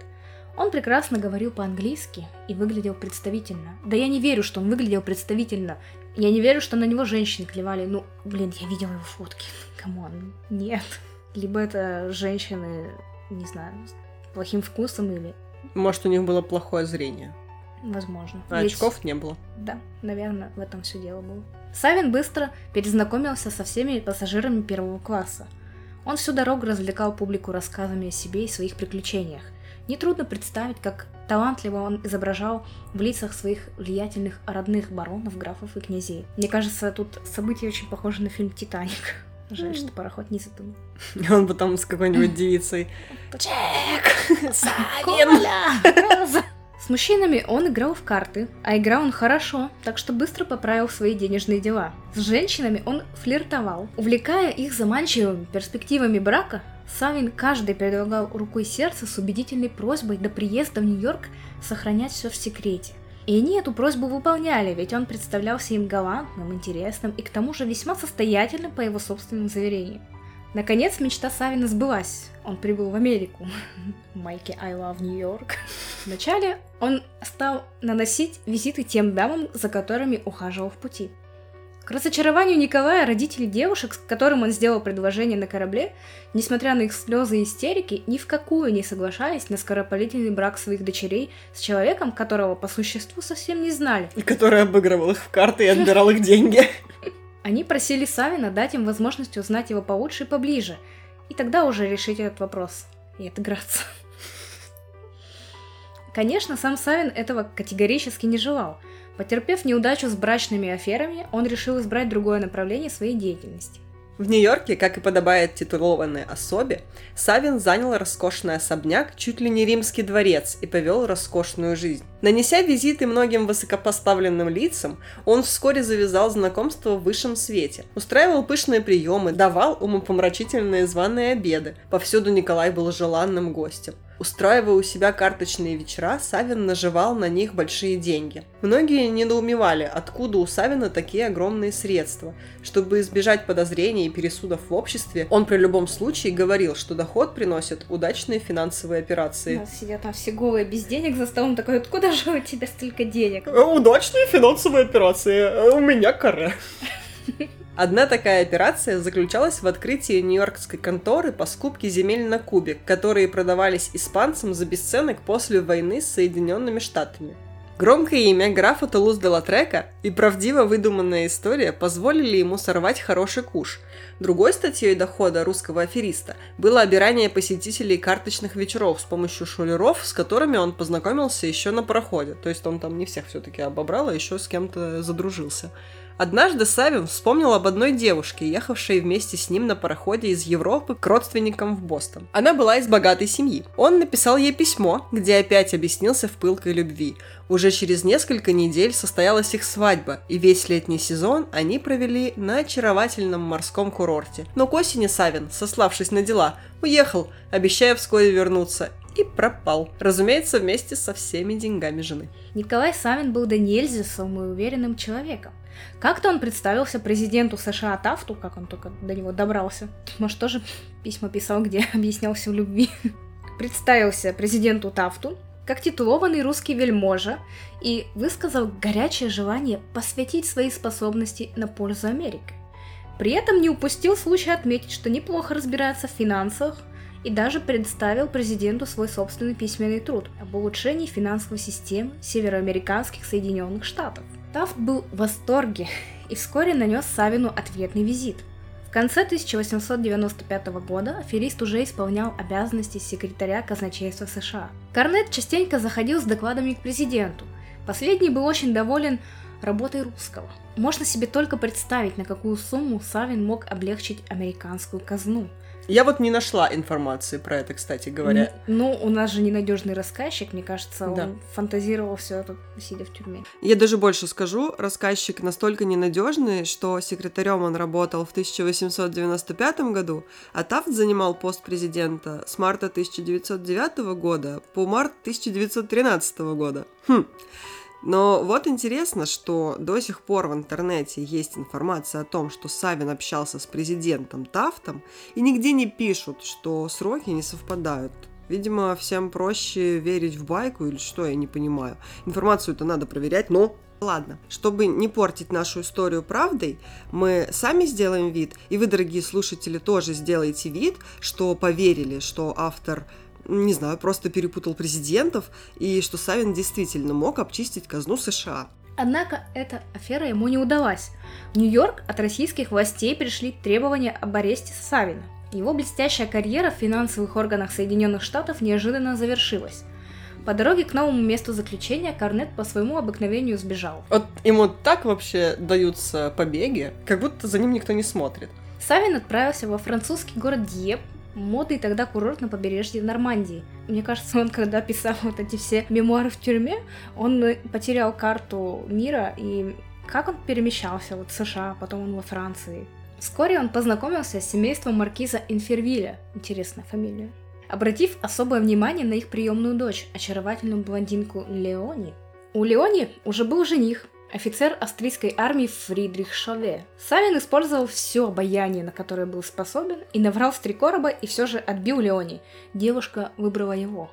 Он прекрасно говорил по-английски и выглядел представительно. Да я не верю, что он выглядел представительно. Я не верю, что на него женщины клевали. Ну, блин, я видела его фотки. Come on, нет. Либо это женщины, не знаю, с плохим вкусом или... Может, у них было плохое зрение. Возможно. А Ведь- очков не было. Да, наверное, в этом все дело было. Савин быстро перезнакомился со всеми пассажирами первого класса. Он всю дорогу развлекал публику рассказами о себе и своих приключениях. Нетрудно представить, как талантливо он изображал в лицах своих влиятельных родных баронов, графов и князей. Мне кажется, тут события очень похожи на фильм «Титаник». Жаль, что пароход не затонул. Он потом с какой-нибудь девицей. Джек! Савин! Мужчинами он играл в карты, а играл он хорошо, так что быстро поправил свои денежные дела. С женщинами он флиртовал. Увлекая их заманчивыми перспективами брака, Савин каждый предлагал руку и сердце с убедительной просьбой до приезда в Нью-Йорк сохранять все в секрете. И они эту просьбу выполняли, ведь он представлялся им галантным, интересным и к тому же весьма состоятельным по его собственным заверениям. Наконец, мечта Савина сбылась. Он прибыл в Америку. Майки I love New York. Вначале он стал наносить визиты тем дамам, за которыми ухаживал в пути. К разочарованию Николая родители девушек, с которым он сделал предложение на корабле, несмотря на их слезы и истерики, ни в какую не соглашались на скоропалительный брак своих дочерей с человеком, которого по существу совсем не знали. И который обыгрывал их в карты и отбирал их деньги. Они просили Савина дать им возможность узнать его получше и поближе, и тогда уже решить этот вопрос и отыграться. Конечно, сам Савин этого категорически не желал. Потерпев неудачу с брачными аферами, он решил избрать другое направление своей деятельности. В Нью-Йорке, как и подобает титулованной особе, Савин занял роскошный особняк, чуть ли не римский дворец, и повел роскошную жизнь. Нанеся визиты многим высокопоставленным лицам, он вскоре завязал знакомство в высшем свете, устраивал пышные приемы, давал умопомрачительные званые обеды. Повсюду Николай был желанным гостем. Устраивая у себя карточные вечера, Савин наживал на них большие деньги. Многие недоумевали, откуда у Савина такие огромные средства. Чтобы избежать подозрений и пересудов в обществе, он при любом случае говорил, что доход приносит удачные финансовые операции. Нас сидят там все голые без денег за столом, такой, откуда же у тебя столько денег? Э, удачные финансовые операции, э, у меня каре. Одна такая операция заключалась в открытии нью-йоркской конторы по скупке земель на Кубе, которые продавались испанцам за бесценок после войны с Соединенными Штатами. Громкое имя графа Тулуз де Латрека и правдиво выдуманная история позволили ему сорвать хороший куш. Другой статьей дохода русского афериста было обирание посетителей карточных вечеров с помощью шулеров, с которыми он познакомился еще на пароходе. То есть он там не всех все-таки обобрал, а еще с кем-то задружился. Однажды Савин вспомнил об одной девушке, ехавшей вместе с ним на пароходе из Европы к родственникам в Бостон. Она была из богатой семьи. Он написал ей письмо, где опять объяснился в пылкой любви. Уже через несколько недель состоялась их свадьба, и весь летний сезон они провели на очаровательном морском курорте. Но к осени Савин, сославшись на дела, уехал, обещая вскоре вернуться, и пропал. Разумеется, вместе со всеми деньгами жены. Николай Савин был до нельзя самоуверенным человеком. Как-то он представился президенту США Тафту, как он только до него добрался. Может, тоже письма писал, где объяснялся в любви. Представился президенту Тафту, как титулованный русский вельможа, и высказал горячее желание посвятить свои способности на пользу Америки. При этом не упустил случай отметить, что неплохо разбирается в финансах, и даже представил президенту свой собственный письменный труд об улучшении финансовой системы североамериканских Соединенных Штатов. Тафт был в восторге и вскоре нанес Савину ответный визит. В конце 1895 года аферист уже исполнял обязанности секретаря казначейства США. Корнет частенько заходил с докладами к президенту. Последний был очень доволен работой русского. Можно себе только представить, на какую сумму Савин мог облегчить американскую казну – я вот не нашла информации про это, кстати говоря. Ну, у нас же ненадежный рассказчик, мне кажется, да. он фантазировал все это, сидя в тюрьме. Я даже больше скажу, рассказчик настолько ненадежный, что секретарем он работал в 1895 году, а Тафт занимал пост президента с марта 1909 года по март 1913 года. Хм. Но вот интересно, что до сих пор в интернете есть информация о том, что Савин общался с президентом Тафтом, и нигде не пишут, что сроки не совпадают. Видимо, всем проще верить в байку или что, я не понимаю. Информацию-то надо проверять, но Ладно, чтобы не портить нашу историю правдой, мы сами сделаем вид, и вы, дорогие слушатели, тоже сделаете вид, что поверили, что автор не знаю, просто перепутал президентов, и что Савин действительно мог обчистить казну США. Однако эта афера ему не удалась. В Нью-Йорк от российских властей пришли требования об аресте Савина. Его блестящая карьера в финансовых органах Соединенных Штатов неожиданно завершилась. По дороге к новому месту заключения Корнет по своему обыкновению сбежал. Вот ему так вообще даются побеги, как будто за ним никто не смотрит. Савин отправился во французский город Дьеп, модный тогда курорт на побережье Нормандии. Мне кажется, он когда писал вот эти все мемуары в тюрьме, он э, потерял карту мира и как он перемещался вот в США, потом он во Франции. Вскоре он познакомился с семейством маркиза Инфервиля, интересная фамилия, обратив особое внимание на их приемную дочь, очаровательную блондинку Леони. У Леони уже был жених, офицер австрийской армии Фридрих Шове. Савин использовал все обаяние, на которое был способен, и наврал в три короба и все же отбил Леони. Девушка выбрала его.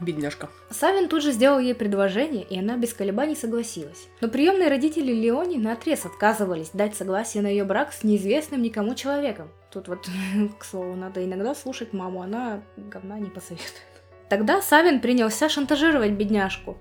Бедняжка. Савин тут же сделал ей предложение, и она без колебаний согласилась. Но приемные родители Леони наотрез отказывались дать согласие на ее брак с неизвестным никому человеком. Тут вот, к слову, надо иногда слушать маму, она говна не посоветует. Тогда Савин принялся шантажировать бедняжку,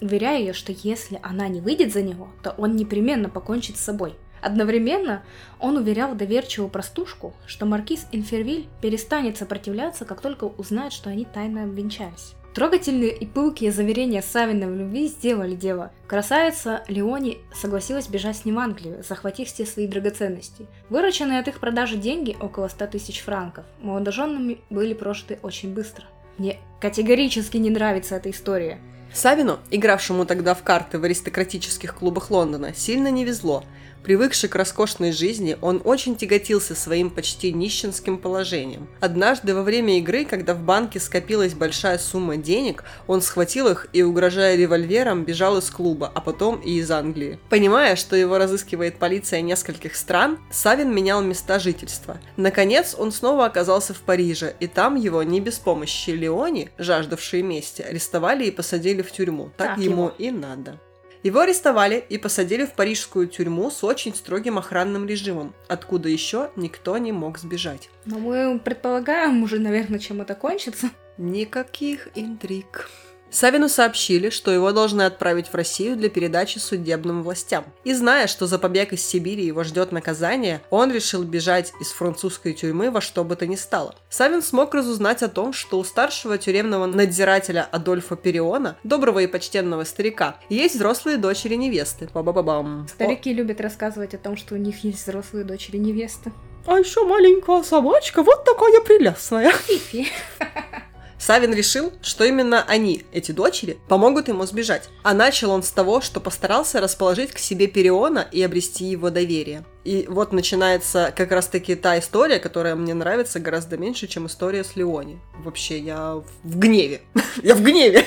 уверяя ее, что если она не выйдет за него, то он непременно покончит с собой. Одновременно он уверял доверчивую простушку, что маркиз Инфервиль перестанет сопротивляться, как только узнает, что они тайно обвенчались. Трогательные и пылкие заверения Савина в любви сделали дело. Красавица Леони согласилась бежать с ним в Англию, захватив все свои драгоценности. Вырученные от их продажи деньги, около 100 тысяч франков, молодоженными были прожиты очень быстро. Мне категорически не нравится эта история. Савину, игравшему тогда в карты в аристократических клубах Лондона, сильно не везло – Привыкший к роскошной жизни, он очень тяготился своим почти нищенским положением. Однажды во время игры, когда в банке скопилась большая сумма денег, он схватил их и, угрожая револьвером, бежал из клуба, а потом и из Англии. Понимая, что его разыскивает полиция нескольких стран, Савин менял места жительства. Наконец, он снова оказался в Париже, и там его не без помощи Леони, жаждавшие мести, арестовали и посадили в тюрьму. Так, так ему его. и надо. Его арестовали и посадили в парижскую тюрьму с очень строгим охранным режимом, откуда еще никто не мог сбежать. Но мы предполагаем уже, наверное, чем это кончится. Никаких интриг. Савину сообщили, что его должны отправить в Россию для передачи судебным властям. И зная, что за побег из Сибири его ждет наказание, он решил бежать из французской тюрьмы во что бы то ни стало. Савин смог разузнать о том, что у старшего тюремного надзирателя Адольфа Периона, доброго и почтенного старика, есть взрослые дочери невесты. Ба-ба-ба-бам. Старики о... любят рассказывать о том, что у них есть взрослые дочери невесты. А еще маленькая собачка, вот такая прелестная. Фифи. Савин решил, что именно они, эти дочери, помогут ему сбежать. А начал он с того, что постарался расположить к себе Периона и обрести его доверие. И вот начинается как раз-таки та история, которая мне нравится гораздо меньше, чем история с Леони. Вообще, я в гневе. Я в гневе.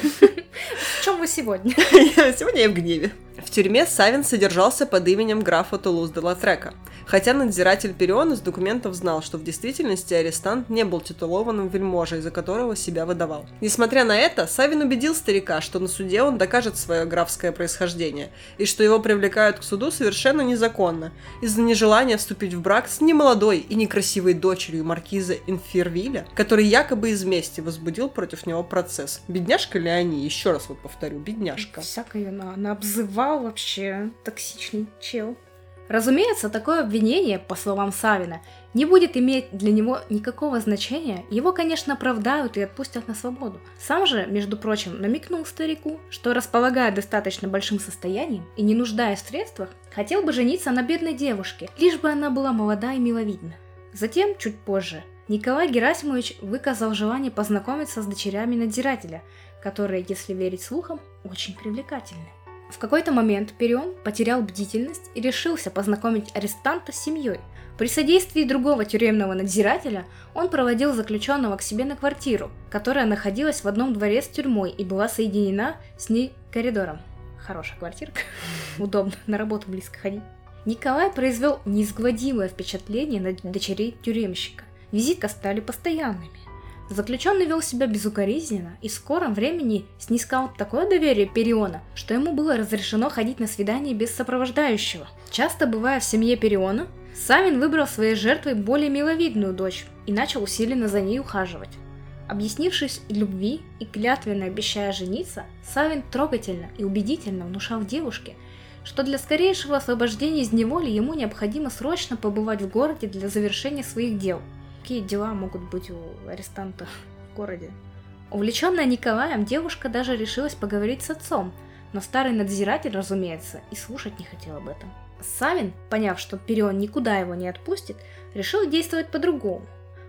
В чем вы сегодня? Сегодня я в гневе. В тюрьме Савин содержался под именем графа Тулуз де Латрека, хотя надзиратель Перион из документов знал, что в действительности арестант не был титулованным вельможей, за которого себя выдавал. Несмотря на это, Савин убедил старика, что на суде он докажет свое графское происхождение, и что его привлекают к суду совершенно незаконно, из-за нежелания вступить в брак с немолодой и некрасивой дочерью маркиза Инфервиля, который якобы из мести возбудил против него процесс. Бедняжка ли они? Еще раз вот повторю, бедняжка. Всякое она, она обзывала вообще токсичный чел. Разумеется, такое обвинение, по словам Савина, не будет иметь для него никакого значения, его, конечно, оправдают и отпустят на свободу. Сам же, между прочим, намекнул старику, что располагая достаточно большим состоянием и не нуждаясь в средствах, хотел бы жениться на бедной девушке, лишь бы она была молода и миловидна. Затем, чуть позже, Николай Герасимович выказал желание познакомиться с дочерями надзирателя, которые, если верить слухам, очень привлекательны. В какой-то момент Перион потерял бдительность и решился познакомить арестанта с семьей. При содействии другого тюремного надзирателя он проводил заключенного к себе на квартиру, которая находилась в одном дворе с тюрьмой и была соединена с ней коридором. Хорошая квартирка, удобно, на работу близко ходить. Николай произвел неизгладимое впечатление на дочерей тюремщика. Визитка стали постоянными. Заключенный вел себя безукоризненно и в скором времени снискал такое доверие Периона, что ему было разрешено ходить на свидание без сопровождающего. Часто бывая в семье Периона, Савин выбрал своей жертвой более миловидную дочь и начал усиленно за ней ухаживать. Объяснившись любви и клятвенно обещая жениться, Савин трогательно и убедительно внушал девушке, что для скорейшего освобождения из неволи ему необходимо срочно побывать в городе для завершения своих дел – какие дела могут быть у арестанта в городе. Увлеченная Николаем, девушка даже решилась поговорить с отцом, но старый надзиратель, разумеется, и слушать не хотел об этом. Савин, поняв, что Перион никуда его не отпустит, решил действовать по-другому.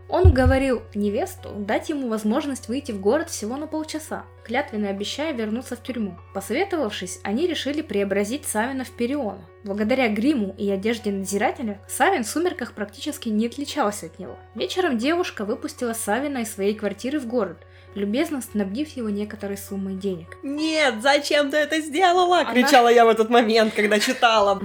Он уговорил невесту дать ему возможность выйти в город всего на полчаса, клятвенно обещая вернуться в тюрьму. Посоветовавшись, они решили преобразить Савина в Периона. Благодаря гриму и одежде надзирателя, Савин в сумерках практически не отличался от него. Вечером девушка выпустила Савина из своей квартиры в город, любезно снабдив его некоторой суммой денег. Нет, зачем ты это сделала? Она... Кричала я в этот момент, когда читала.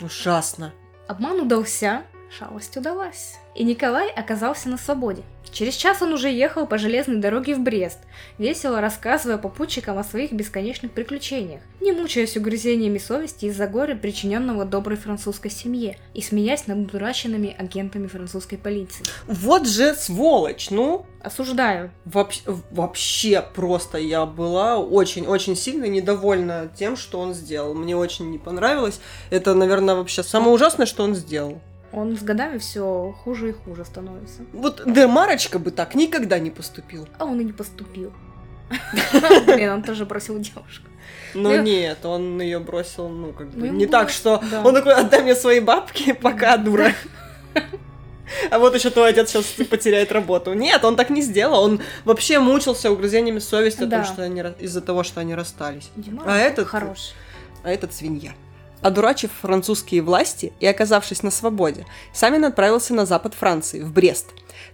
Ужасно. Обман удался, шалость удалась. И Николай оказался на свободе. Через час он уже ехал по железной дороге в Брест, весело рассказывая попутчикам о своих бесконечных приключениях, не мучаясь угрызениями совести из-за горя, причиненного доброй французской семье, и смеясь над дураченными агентами французской полиции. Вот же сволочь, ну! Осуждаю. Вообще, вообще просто я была очень-очень сильно недовольна тем, что он сделал. Мне очень не понравилось. Это, наверное, вообще самое ужасное, что он сделал. Он с годами все хуже и хуже становится. Вот Демарочка бы так никогда не поступил. А он и не поступил. Блин, он тоже бросил девушку. Ну нет, он ее бросил, ну, как бы, ну, не так, что он такой, отдай мне свои бабки, пока, дура. А вот еще твой отец сейчас потеряет работу. Нет, он так не сделал. Он вообще мучился угрызениями совести да. что они из-за того, что они расстались. Дима, а этот хорош. А этот свинья. Одурачив французские власти и оказавшись на свободе, Самин отправился на запад Франции, в Брест.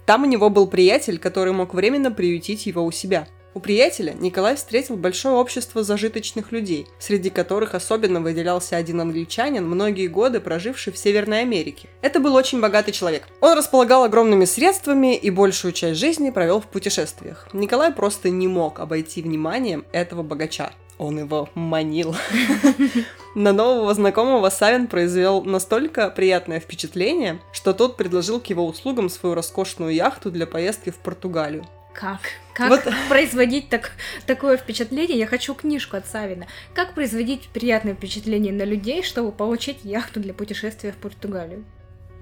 Там у него был приятель, который мог временно приютить его у себя. У приятеля Николай встретил большое общество зажиточных людей, среди которых особенно выделялся один англичанин, многие годы проживший в Северной Америке. Это был очень богатый человек. Он располагал огромными средствами и большую часть жизни провел в путешествиях. Николай просто не мог обойти вниманием этого богача он его манил. На нового знакомого Савин произвел настолько приятное впечатление, что тот предложил к его услугам свою роскошную яхту для поездки в Португалию. Как? Как вот. производить так, такое впечатление? Я хочу книжку от Савина. Как производить приятное впечатление на людей, чтобы получить яхту для путешествия в Португалию?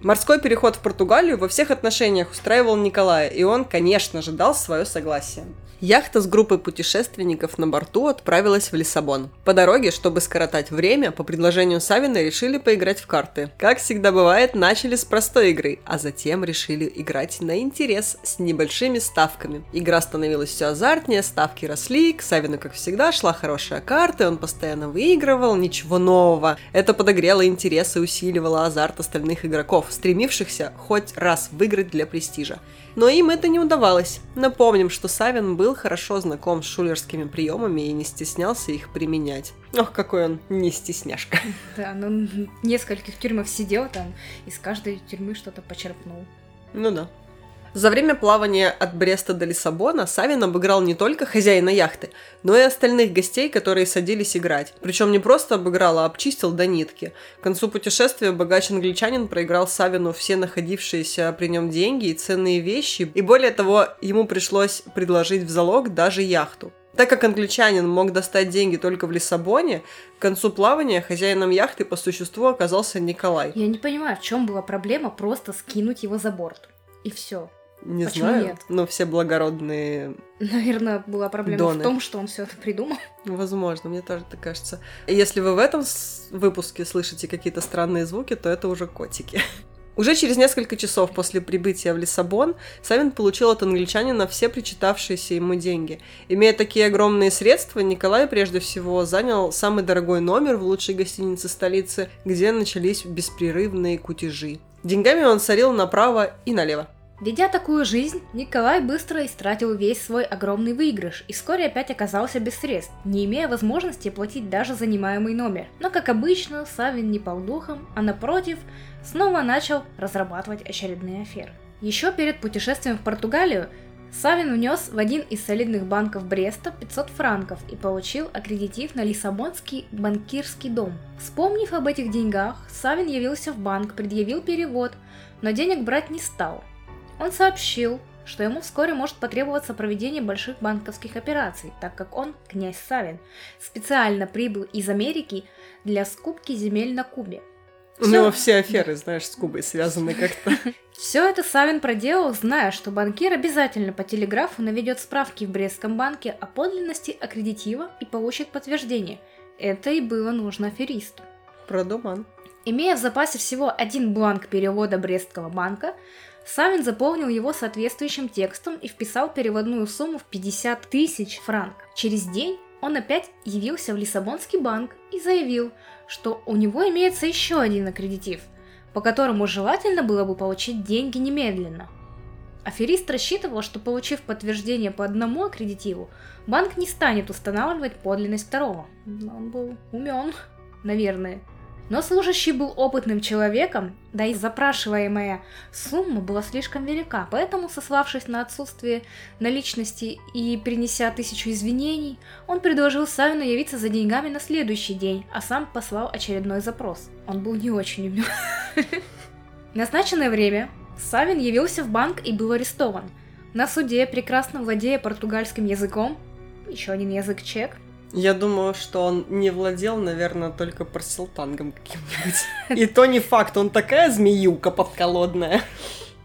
Морской переход в Португалию во всех отношениях устраивал Николая, и он, конечно же, дал свое согласие. Яхта с группой путешественников на борту отправилась в Лиссабон. По дороге, чтобы скоротать время, по предложению Савина решили поиграть в карты. Как всегда бывает, начали с простой игры, а затем решили играть на интерес с небольшими ставками. Игра становилась все азартнее, ставки росли, к Савину, как всегда, шла хорошая карта, он постоянно выигрывал, ничего нового. Это подогрело интерес и усиливало азарт остальных игроков, стремившихся хоть раз выиграть для престижа. Но им это не удавалось. Напомним, что Савин был хорошо знаком с шулерскими приемами и не стеснялся их применять. Ох, какой он не стесняшка. Да, ну в нескольких тюрьмах сидел там, из каждой тюрьмы что-то почерпнул. Ну да. За время плавания от Бреста до Лиссабона Савин обыграл не только хозяина яхты, но и остальных гостей, которые садились играть. Причем не просто обыграл, а обчистил до нитки. К концу путешествия богач-англичанин проиграл Савину все находившиеся при нем деньги и ценные вещи, и более того, ему пришлось предложить в залог даже яхту. Так как англичанин мог достать деньги только в Лиссабоне, к концу плавания хозяином яхты по существу оказался Николай. Я не понимаю, в чем была проблема просто скинуть его за борт. И все. Не Почему знаю, нет? но все благородные... Наверное, была проблема Доны. в том, что он все это придумал. Возможно, мне тоже так кажется. Если вы в этом выпуске слышите какие-то странные звуки, то это уже котики. Уже через несколько часов после прибытия в Лиссабон Савин получил от англичанина все причитавшиеся ему деньги. Имея такие огромные средства, Николай прежде всего занял самый дорогой номер в лучшей гостинице столицы, где начались беспрерывные кутежи. Деньгами он сорил направо и налево. Ведя такую жизнь, Николай быстро истратил весь свой огромный выигрыш и вскоре опять оказался без средств, не имея возможности платить даже занимаемый номер. Но, как обычно, Савин не пал духом, а напротив, снова начал разрабатывать очередные аферы. Еще перед путешествием в Португалию Савин внес в один из солидных банков Бреста 500 франков и получил аккредитив на Лиссабонский банкирский дом. Вспомнив об этих деньгах, Савин явился в банк, предъявил перевод, но денег брать не стал – он сообщил, что ему вскоре может потребоваться проведение больших банковских операций, так как он, князь Савин, специально прибыл из Америки для скупки земель на Кубе. У него все аферы, знаешь, с Кубой связаны как-то. Все это Савин проделал, зная, что банкир обязательно по телеграфу наведет справки в Брестском банке о подлинности аккредитива и получит подтверждение. Это и было нужно аферисту. Продуман. Имея в запасе всего один бланк перевода Брестского банка, Савин заполнил его соответствующим текстом и вписал переводную сумму в 50 тысяч франков. Через день он опять явился в Лиссабонский банк и заявил, что у него имеется еще один аккредитив, по которому желательно было бы получить деньги немедленно. Аферист рассчитывал, что получив подтверждение по одному аккредитиву, банк не станет устанавливать подлинность второго. Он был умен, наверное. Но служащий был опытным человеком, да и запрашиваемая сумма была слишком велика, поэтому, сославшись на отсутствие наличности и принеся тысячу извинений, он предложил Савину явиться за деньгами на следующий день, а сам послал очередной запрос. Он был не очень умен. Назначенное время Савин явился в банк и был арестован. На суде, прекрасно владея португальским языком, еще один язык чек, я думаю, что он не владел, наверное, только парсилтангом каким-нибудь. И то не факт, он такая змеюка подколодная.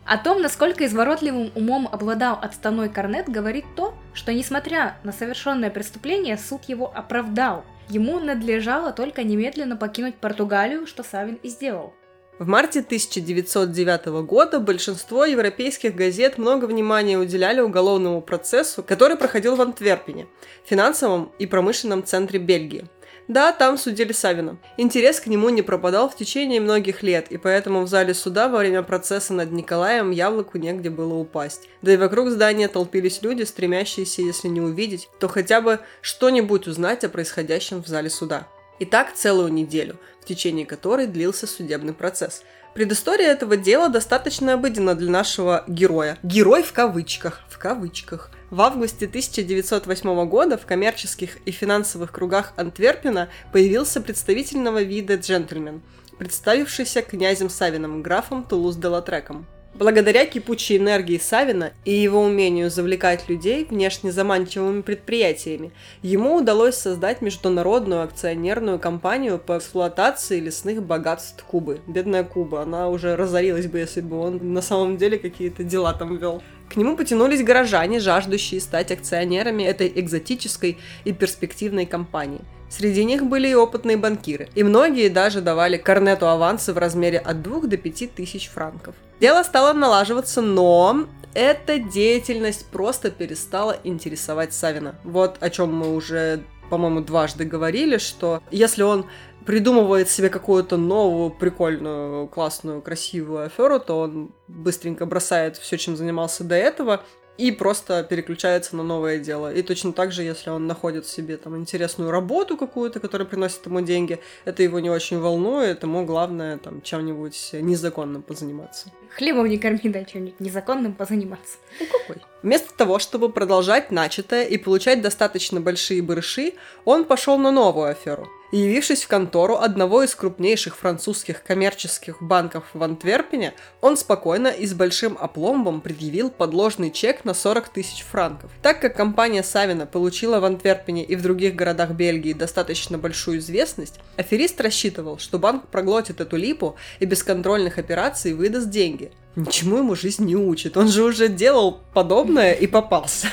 О том, насколько изворотливым умом обладал отставной корнет, говорит то, что, несмотря на совершенное преступление, суд его оправдал. Ему надлежало только немедленно покинуть Португалию, что Савин и сделал. В марте 1909 года большинство европейских газет много внимания уделяли уголовному процессу, который проходил в Антверпене, финансовом и промышленном центре Бельгии. Да, там судили Савина. Интерес к нему не пропадал в течение многих лет, и поэтому в зале суда во время процесса над Николаем яблоку негде было упасть. Да и вокруг здания толпились люди, стремящиеся, если не увидеть, то хотя бы что-нибудь узнать о происходящем в зале суда. И так целую неделю, в течение которой длился судебный процесс. Предыстория этого дела достаточно обыденна для нашего героя. Герой в кавычках. В кавычках. В августе 1908 года в коммерческих и финансовых кругах Антверпена появился представительного вида джентльмен, представившийся князем Савиным, графом Тулуз-де-Латреком. Благодаря кипучей энергии Савина и его умению завлекать людей внешне заманчивыми предприятиями, ему удалось создать международную акционерную компанию по эксплуатации лесных богатств Кубы. Бедная Куба, она уже разорилась бы, если бы он на самом деле какие-то дела там вел. К нему потянулись горожане, жаждущие стать акционерами этой экзотической и перспективной компании. Среди них были и опытные банкиры, и многие даже давали Корнету авансы в размере от 2 до 5 тысяч франков. Дело стало налаживаться, но эта деятельность просто перестала интересовать Савина. Вот о чем мы уже, по-моему, дважды говорили, что если он придумывает себе какую-то новую, прикольную, классную, красивую аферу, то он быстренько бросает все, чем занимался до этого, и просто переключается на новое дело. И точно так же, если он находит себе там интересную работу какую-то, которая приносит ему деньги, это его не очень волнует, ему главное там чем-нибудь незаконным позаниматься. Хлебом не корми, да, чем-нибудь незаконным позаниматься. Ну какой? Вместо того, чтобы продолжать начатое и получать достаточно большие барыши, он пошел на новую аферу – Явившись в контору одного из крупнейших французских коммерческих банков в Антверпене, он спокойно и с большим опломбом предъявил подложный чек на 40 тысяч франков. Так как компания Савина получила в Антверпене и в других городах Бельгии достаточно большую известность, аферист рассчитывал, что банк проглотит эту липу и без контрольных операций выдаст деньги. Ничему ему жизнь не учит, он же уже делал подобное и попался.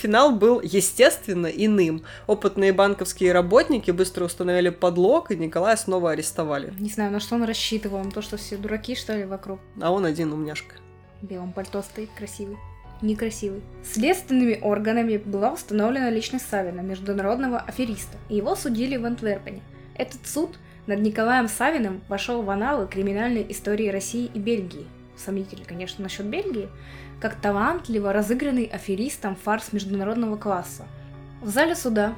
Финал был, естественно, иным. Опытные банковские работники быстро установили подлог, и Николая снова арестовали. Не знаю, на что он рассчитывал. На то, что все дураки, что ли, вокруг. А он один умняшка. В белом пальто стоит, красивый. Некрасивый. Следственными органами была установлена личность Савина, международного афериста, и его судили в Антверпене. Этот суд над Николаем Савиным вошел в аналы криминальной истории России и Бельгии. Сомнительно, конечно, насчет Бельгии, как талантливо разыгранный аферистом фарс международного класса. В зале суда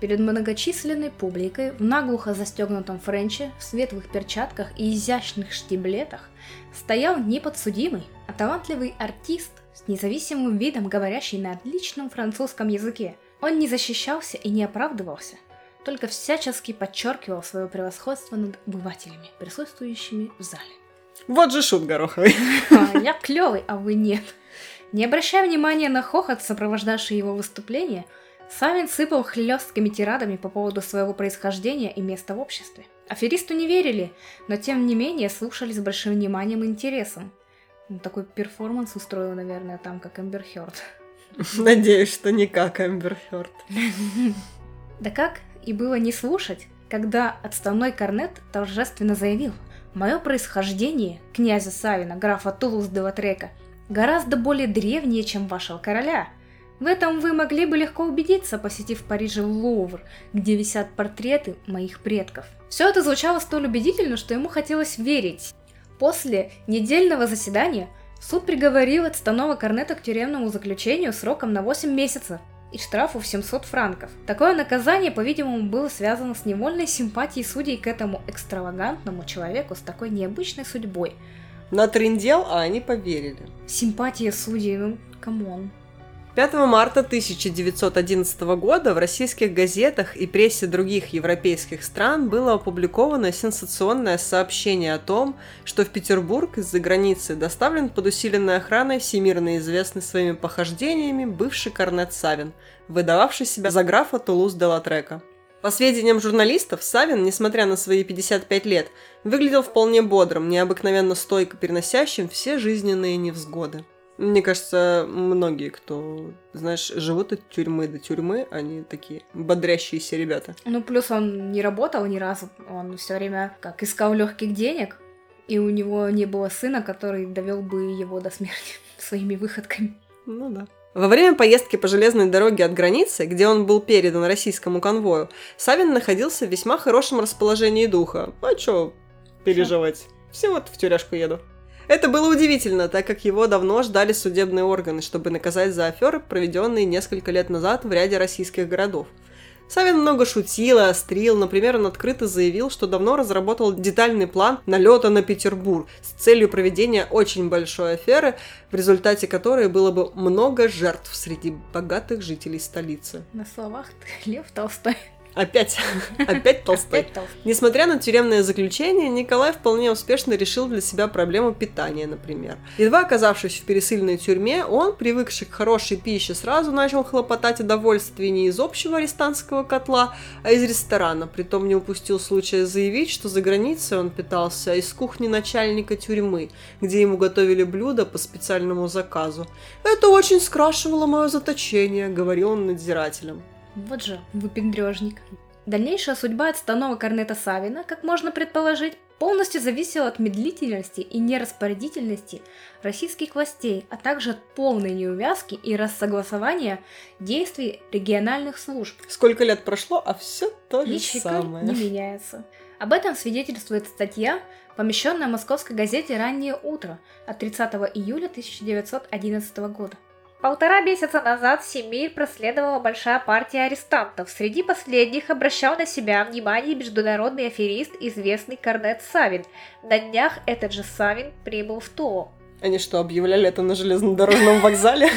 перед многочисленной публикой в наглухо застегнутом френче, в светлых перчатках и изящных штиблетах стоял не подсудимый, а талантливый артист с независимым видом, говорящий на отличном французском языке. Он не защищался и не оправдывался, только всячески подчеркивал свое превосходство над обывателями, присутствующими в зале. Вот же шут гороховый. А, я клевый, а вы нет. Не обращая внимания на хохот, сопровождавший его выступление, Савин сыпал хлесткими тирадами по поводу своего происхождения и места в обществе. Аферисту не верили, но тем не менее слушали с большим вниманием и интересом. Ну, такой перформанс устроил, наверное, там, как Эмбер Хёрд. Надеюсь, что не как Эмбер Хёрд. Да как и было не слушать, когда отставной корнет торжественно заявил – Мое происхождение, князя Савина, графа Тулус де Латрека, гораздо более древнее, чем вашего короля. В этом вы могли бы легко убедиться, посетив в Париже Лувр, где висят портреты моих предков. Все это звучало столь убедительно, что ему хотелось верить. После недельного заседания Суд приговорил отставного корнета к тюремному заключению сроком на 8 месяцев и штрафу в 700 франков. Такое наказание, по-видимому, было связано с невольной симпатией судей к этому экстравагантному человеку с такой необычной судьбой. Натрындел, а они поверили. Симпатия судей, ну, come on. 5 марта 1911 года в российских газетах и прессе других европейских стран было опубликовано сенсационное сообщение о том, что в Петербург из-за границы доставлен под усиленной охраной всемирно известный своими похождениями бывший корнет Савин, выдававший себя за графа Тулуз-де-Лотрека. По сведениям журналистов, Савин, несмотря на свои 55 лет, выглядел вполне бодрым, необыкновенно стойко переносящим все жизненные невзгоды. Мне кажется, многие, кто, знаешь, живут от тюрьмы до тюрьмы, они такие бодрящиеся ребята. Ну, плюс он не работал ни разу, он все время как искал легких денег, и у него не было сына, который довел бы его до смерти своими выходками. Ну да. Во время поездки по железной дороге от границы, где он был передан российскому конвою, Савин находился в весьма хорошем расположении духа. А чё переживать? Все вот в тюряшку еду. Это было удивительно, так как его давно ждали судебные органы, чтобы наказать за аферы, проведенные несколько лет назад в ряде российских городов. Савин много шутил и острил. Например, он открыто заявил, что давно разработал детальный план налета на Петербург с целью проведения очень большой аферы, в результате которой было бы много жертв среди богатых жителей столицы. На словах ты Лев Толстой. Опять, опять толстой. Опять. Несмотря на тюремное заключение, Николай вполне успешно решил для себя проблему питания, например. Едва оказавшись в пересыльной тюрьме, он, привыкший к хорошей пище, сразу начал хлопотать о довольствии не из общего арестантского котла, а из ресторана. Притом не упустил случая заявить, что за границей он питался из кухни начальника тюрьмы, где ему готовили блюда по специальному заказу. «Это очень скрашивало мое заточение», — говорил он надзирателям. Вот же выпендрежник. Дальнейшая судьба отставного корнета Савина, как можно предположить, полностью зависела от медлительности и нераспорядительности российских властей, а также от полной неувязки и рассогласования действий региональных служб. Сколько лет прошло, а все то же Ничего самое. не меняется. Об этом свидетельствует статья, помещенная в московской газете «Раннее утро» от 30 июля 1911 года. Полтора месяца назад в Семей проследовала большая партия арестантов. Среди последних обращал на себя внимание международный аферист, известный Корнет Савин. На днях этот же Савин прибыл в Тулу. Они что, объявляли это на железнодорожном вокзале?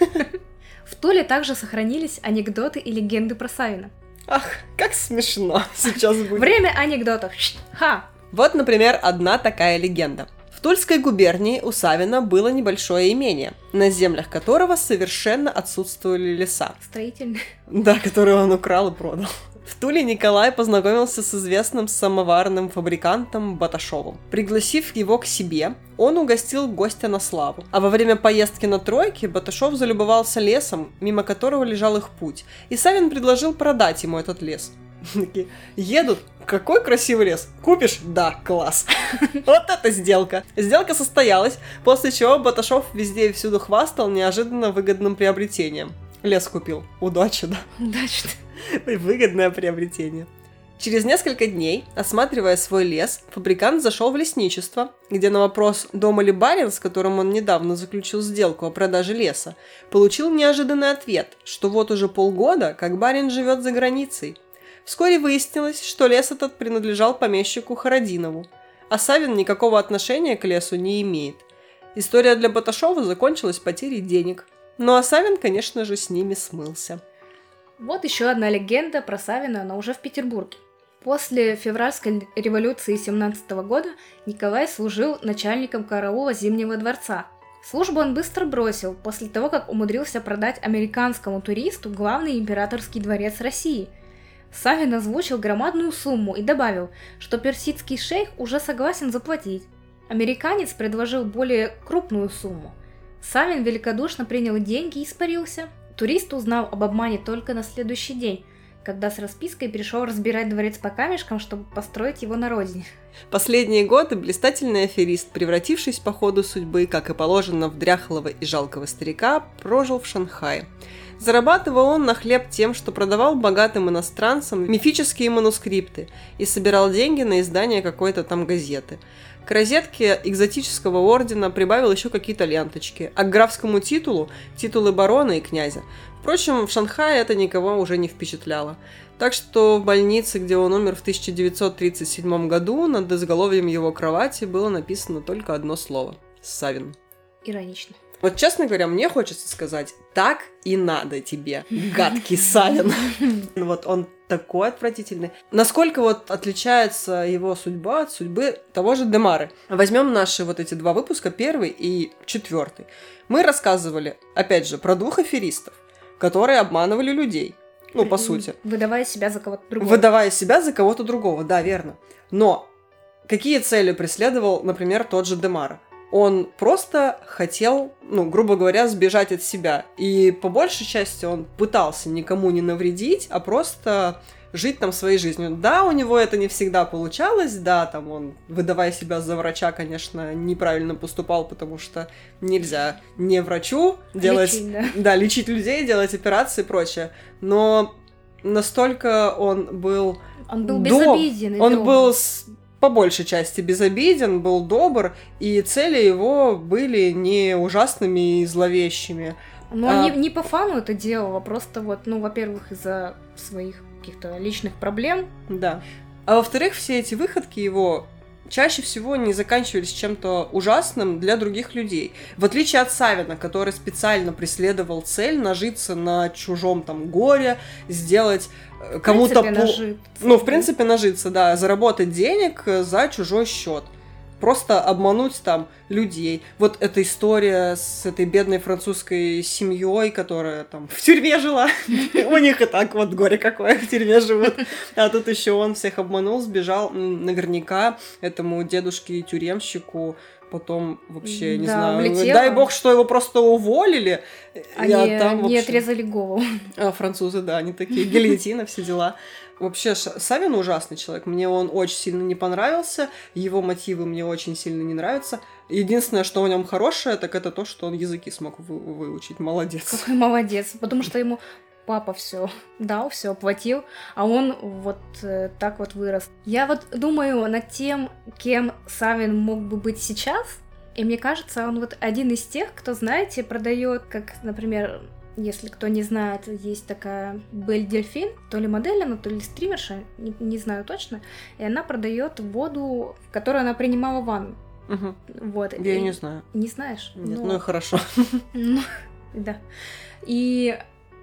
В Туле также сохранились анекдоты и легенды про Савина. Ах, как смешно сейчас будет. Время анекдотов. Ха! Вот, например, одна такая легенда. В Тульской губернии у Савина было небольшое имение, на землях которого совершенно отсутствовали леса. Строительный. Да, которые он украл и продал. В Туле Николай познакомился с известным самоварным фабрикантом Баташовым. Пригласив его к себе, он угостил гостя на славу. А во время поездки на тройке Баташов залюбовался лесом, мимо которого лежал их путь, и Савин предложил продать ему этот лес. Такие, едут, какой красивый лес. Купишь? Да, класс. Вот это сделка. Сделка состоялась, после чего Баташов везде и всюду хвастал неожиданно выгодным приобретением. Лес купил. Удачи, да? Удачно. Выгодное приобретение. Через несколько дней, осматривая свой лес, фабрикант зашел в лесничество, где на вопрос, дома ли барин, с которым он недавно заключил сделку о продаже леса, получил неожиданный ответ, что вот уже полгода, как барин живет за границей. Вскоре выяснилось, что лес этот принадлежал помещику Харадинову, а Савин никакого отношения к лесу не имеет. История для Баташова закончилась потерей денег. Ну а Савин, конечно же, с ними смылся. Вот еще одна легенда про Савина, но уже в Петербурге. После февральской революции 17 года Николай служил начальником караула Зимнего дворца. Службу он быстро бросил, после того, как умудрился продать американскому туристу главный императорский дворец России. Савин озвучил громадную сумму и добавил, что персидский шейх уже согласен заплатить. Американец предложил более крупную сумму. Савин великодушно принял деньги и испарился. Турист узнал об обмане только на следующий день, когда с распиской пришел разбирать дворец по камешкам, чтобы построить его на родине. Последние годы блистательный аферист, превратившись по ходу судьбы, как и положено в дряхлого и жалкого старика, прожил в Шанхае. Зарабатывал он на хлеб тем, что продавал богатым иностранцам мифические манускрипты и собирал деньги на издание какой-то там газеты. К розетке экзотического ордена прибавил еще какие-то ленточки, а к графскому титулу – титулы барона и князя. Впрочем, в Шанхае это никого уже не впечатляло. Так что в больнице, где он умер в 1937 году, над изголовьем его кровати было написано только одно слово – Савин. Иронично. Вот, честно говоря, мне хочется сказать, так и надо тебе, гадкий Савин. Вот он такой отвратительный. Насколько вот отличается его судьба от судьбы того же Демары? Возьмем наши вот эти два выпуска, первый и четвертый. Мы рассказывали, опять же, про двух аферистов, которые обманывали людей. Ну, по сути. Выдавая себя за кого-то другого. Выдавая себя за кого-то другого, да, верно. Но какие цели преследовал, например, тот же Демара? Он просто хотел, ну, грубо говоря, сбежать от себя. И по большей части он пытался никому не навредить, а просто жить там своей жизнью. Да, у него это не всегда получалось, да, там он, выдавая себя за врача, конечно, неправильно поступал, потому что нельзя не врачу делать, Лечить, да. да, лечить людей, делать операции и прочее. Но настолько он был Он был безобиден. он добр. был по большей части безобиден, был добр, и цели его были не ужасными и зловещими. Но а- не, не по фану это делал, а просто вот, ну, во-первых, из-за своих каких-то личных проблем. Да. А во-вторых, все эти выходки его чаще всего не заканчивались чем-то ужасным для других людей. В отличие от Савина, который специально преследовал цель нажиться на чужом там горе, сделать э, кому-то нажит. Ну, в принципе, нажиться, да, заработать денег э, за чужой счет. Просто обмануть там людей. Вот эта история с этой бедной французской семьей, которая там в тюрьме жила. У них и так вот горе какое в тюрьме живут. А тут еще он всех обманул, сбежал. Наверняка этому дедушке-тюремщику потом вообще, не Да, знаю, влетело. дай бог, что его просто уволили. Они а там не отрезали голову. а, французы, да, они такие, гильотина, все дела. Вообще, Савин ужасный человек. Мне он очень сильно не понравился. Его мотивы мне очень сильно не нравятся. Единственное, что в нем хорошее, так это то, что он языки смог вы- выучить. Молодец. Какой молодец. Потому что ему папа все дал, все оплатил, а он вот э, так вот вырос. Я вот думаю над тем, кем Савин мог бы быть сейчас, и мне кажется, он вот один из тех, кто, знаете, продает, как, например, если кто не знает, есть такая Бель Дельфин, то ли модель она, то ли стримерша, не, не знаю точно, и она продает воду, в которой она принимала ванну. Мгм. Вот. Я И- не знаю. Не знаешь? Нет, Ну, ну и хорошо. ну, да. И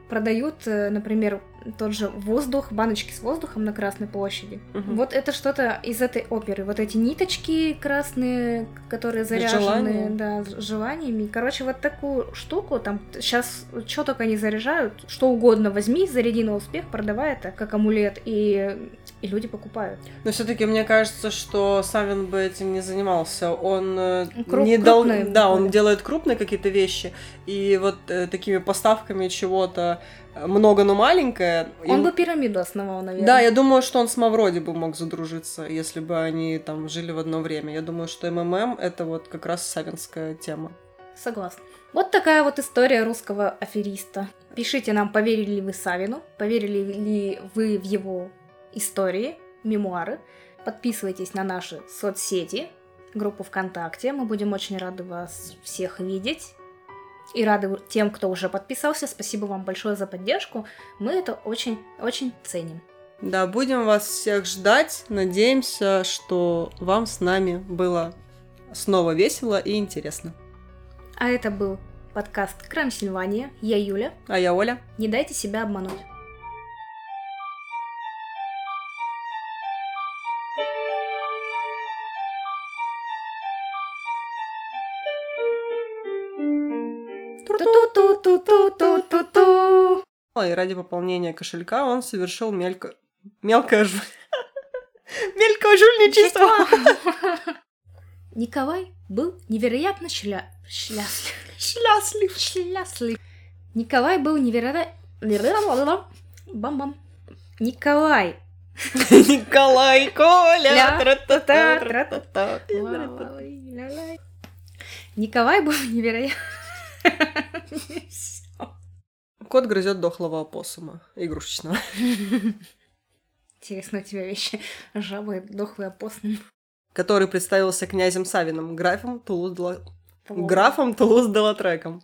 продают, э, например, тот же воздух, баночки с воздухом на Красной площади. Мгм. Вот это что-то из этой оперы. Вот эти ниточки красные, которые заряжены, желанием. да, желаниями. Короче, вот такую штуку там сейчас что только не заряжают, что угодно возьми, заряди на успех, продавай это как амулет, и, и люди покупают. Но все-таки мне кажется, что Савин бы этим не занимался. Он э, Кру- не дал, да, он делает крупные какие-то вещи, и вот э, такими поставками чего-то много, но маленькое. Он им- бы пирамиду основал, наверное. Да, я думаю, что он с Мавроди бы мог задружиться, если бы они там жили в одно время. Я думаю, что МММ это вот как раз савинская тема. Согласна. Вот такая вот история русского афериста. Пишите нам, поверили ли вы Савину, поверили ли вы в его истории, мемуары. Подписывайтесь на наши соцсети, группу ВКонтакте. Мы будем очень рады вас всех видеть. И рады тем, кто уже подписался. Спасибо вам большое за поддержку. Мы это очень-очень ценим. Да, будем вас всех ждать. Надеемся, что вам с нами было снова весело и интересно. А это был подкаст Крам Сильвания. Я Юля. А я Оля. Не дайте себя обмануть. И ради пополнения кошелька он совершил мелько... мелкое жуль... Мелкое жульничество. Николай был невероятно шля... счастлив. Счастлив. Счастлив. Николай был невероятно... Бам-бам. Николай. Николай, Коля. Тра-та-та, тра-та-та. Николай был невероятно... Кот грызет дохлого опоссума, игрушечного. Интересно у тебя вещи. Жаба и дохлый опоссум. Который представился князем Савином, графом Тулуз графом Тулуз Делатреком.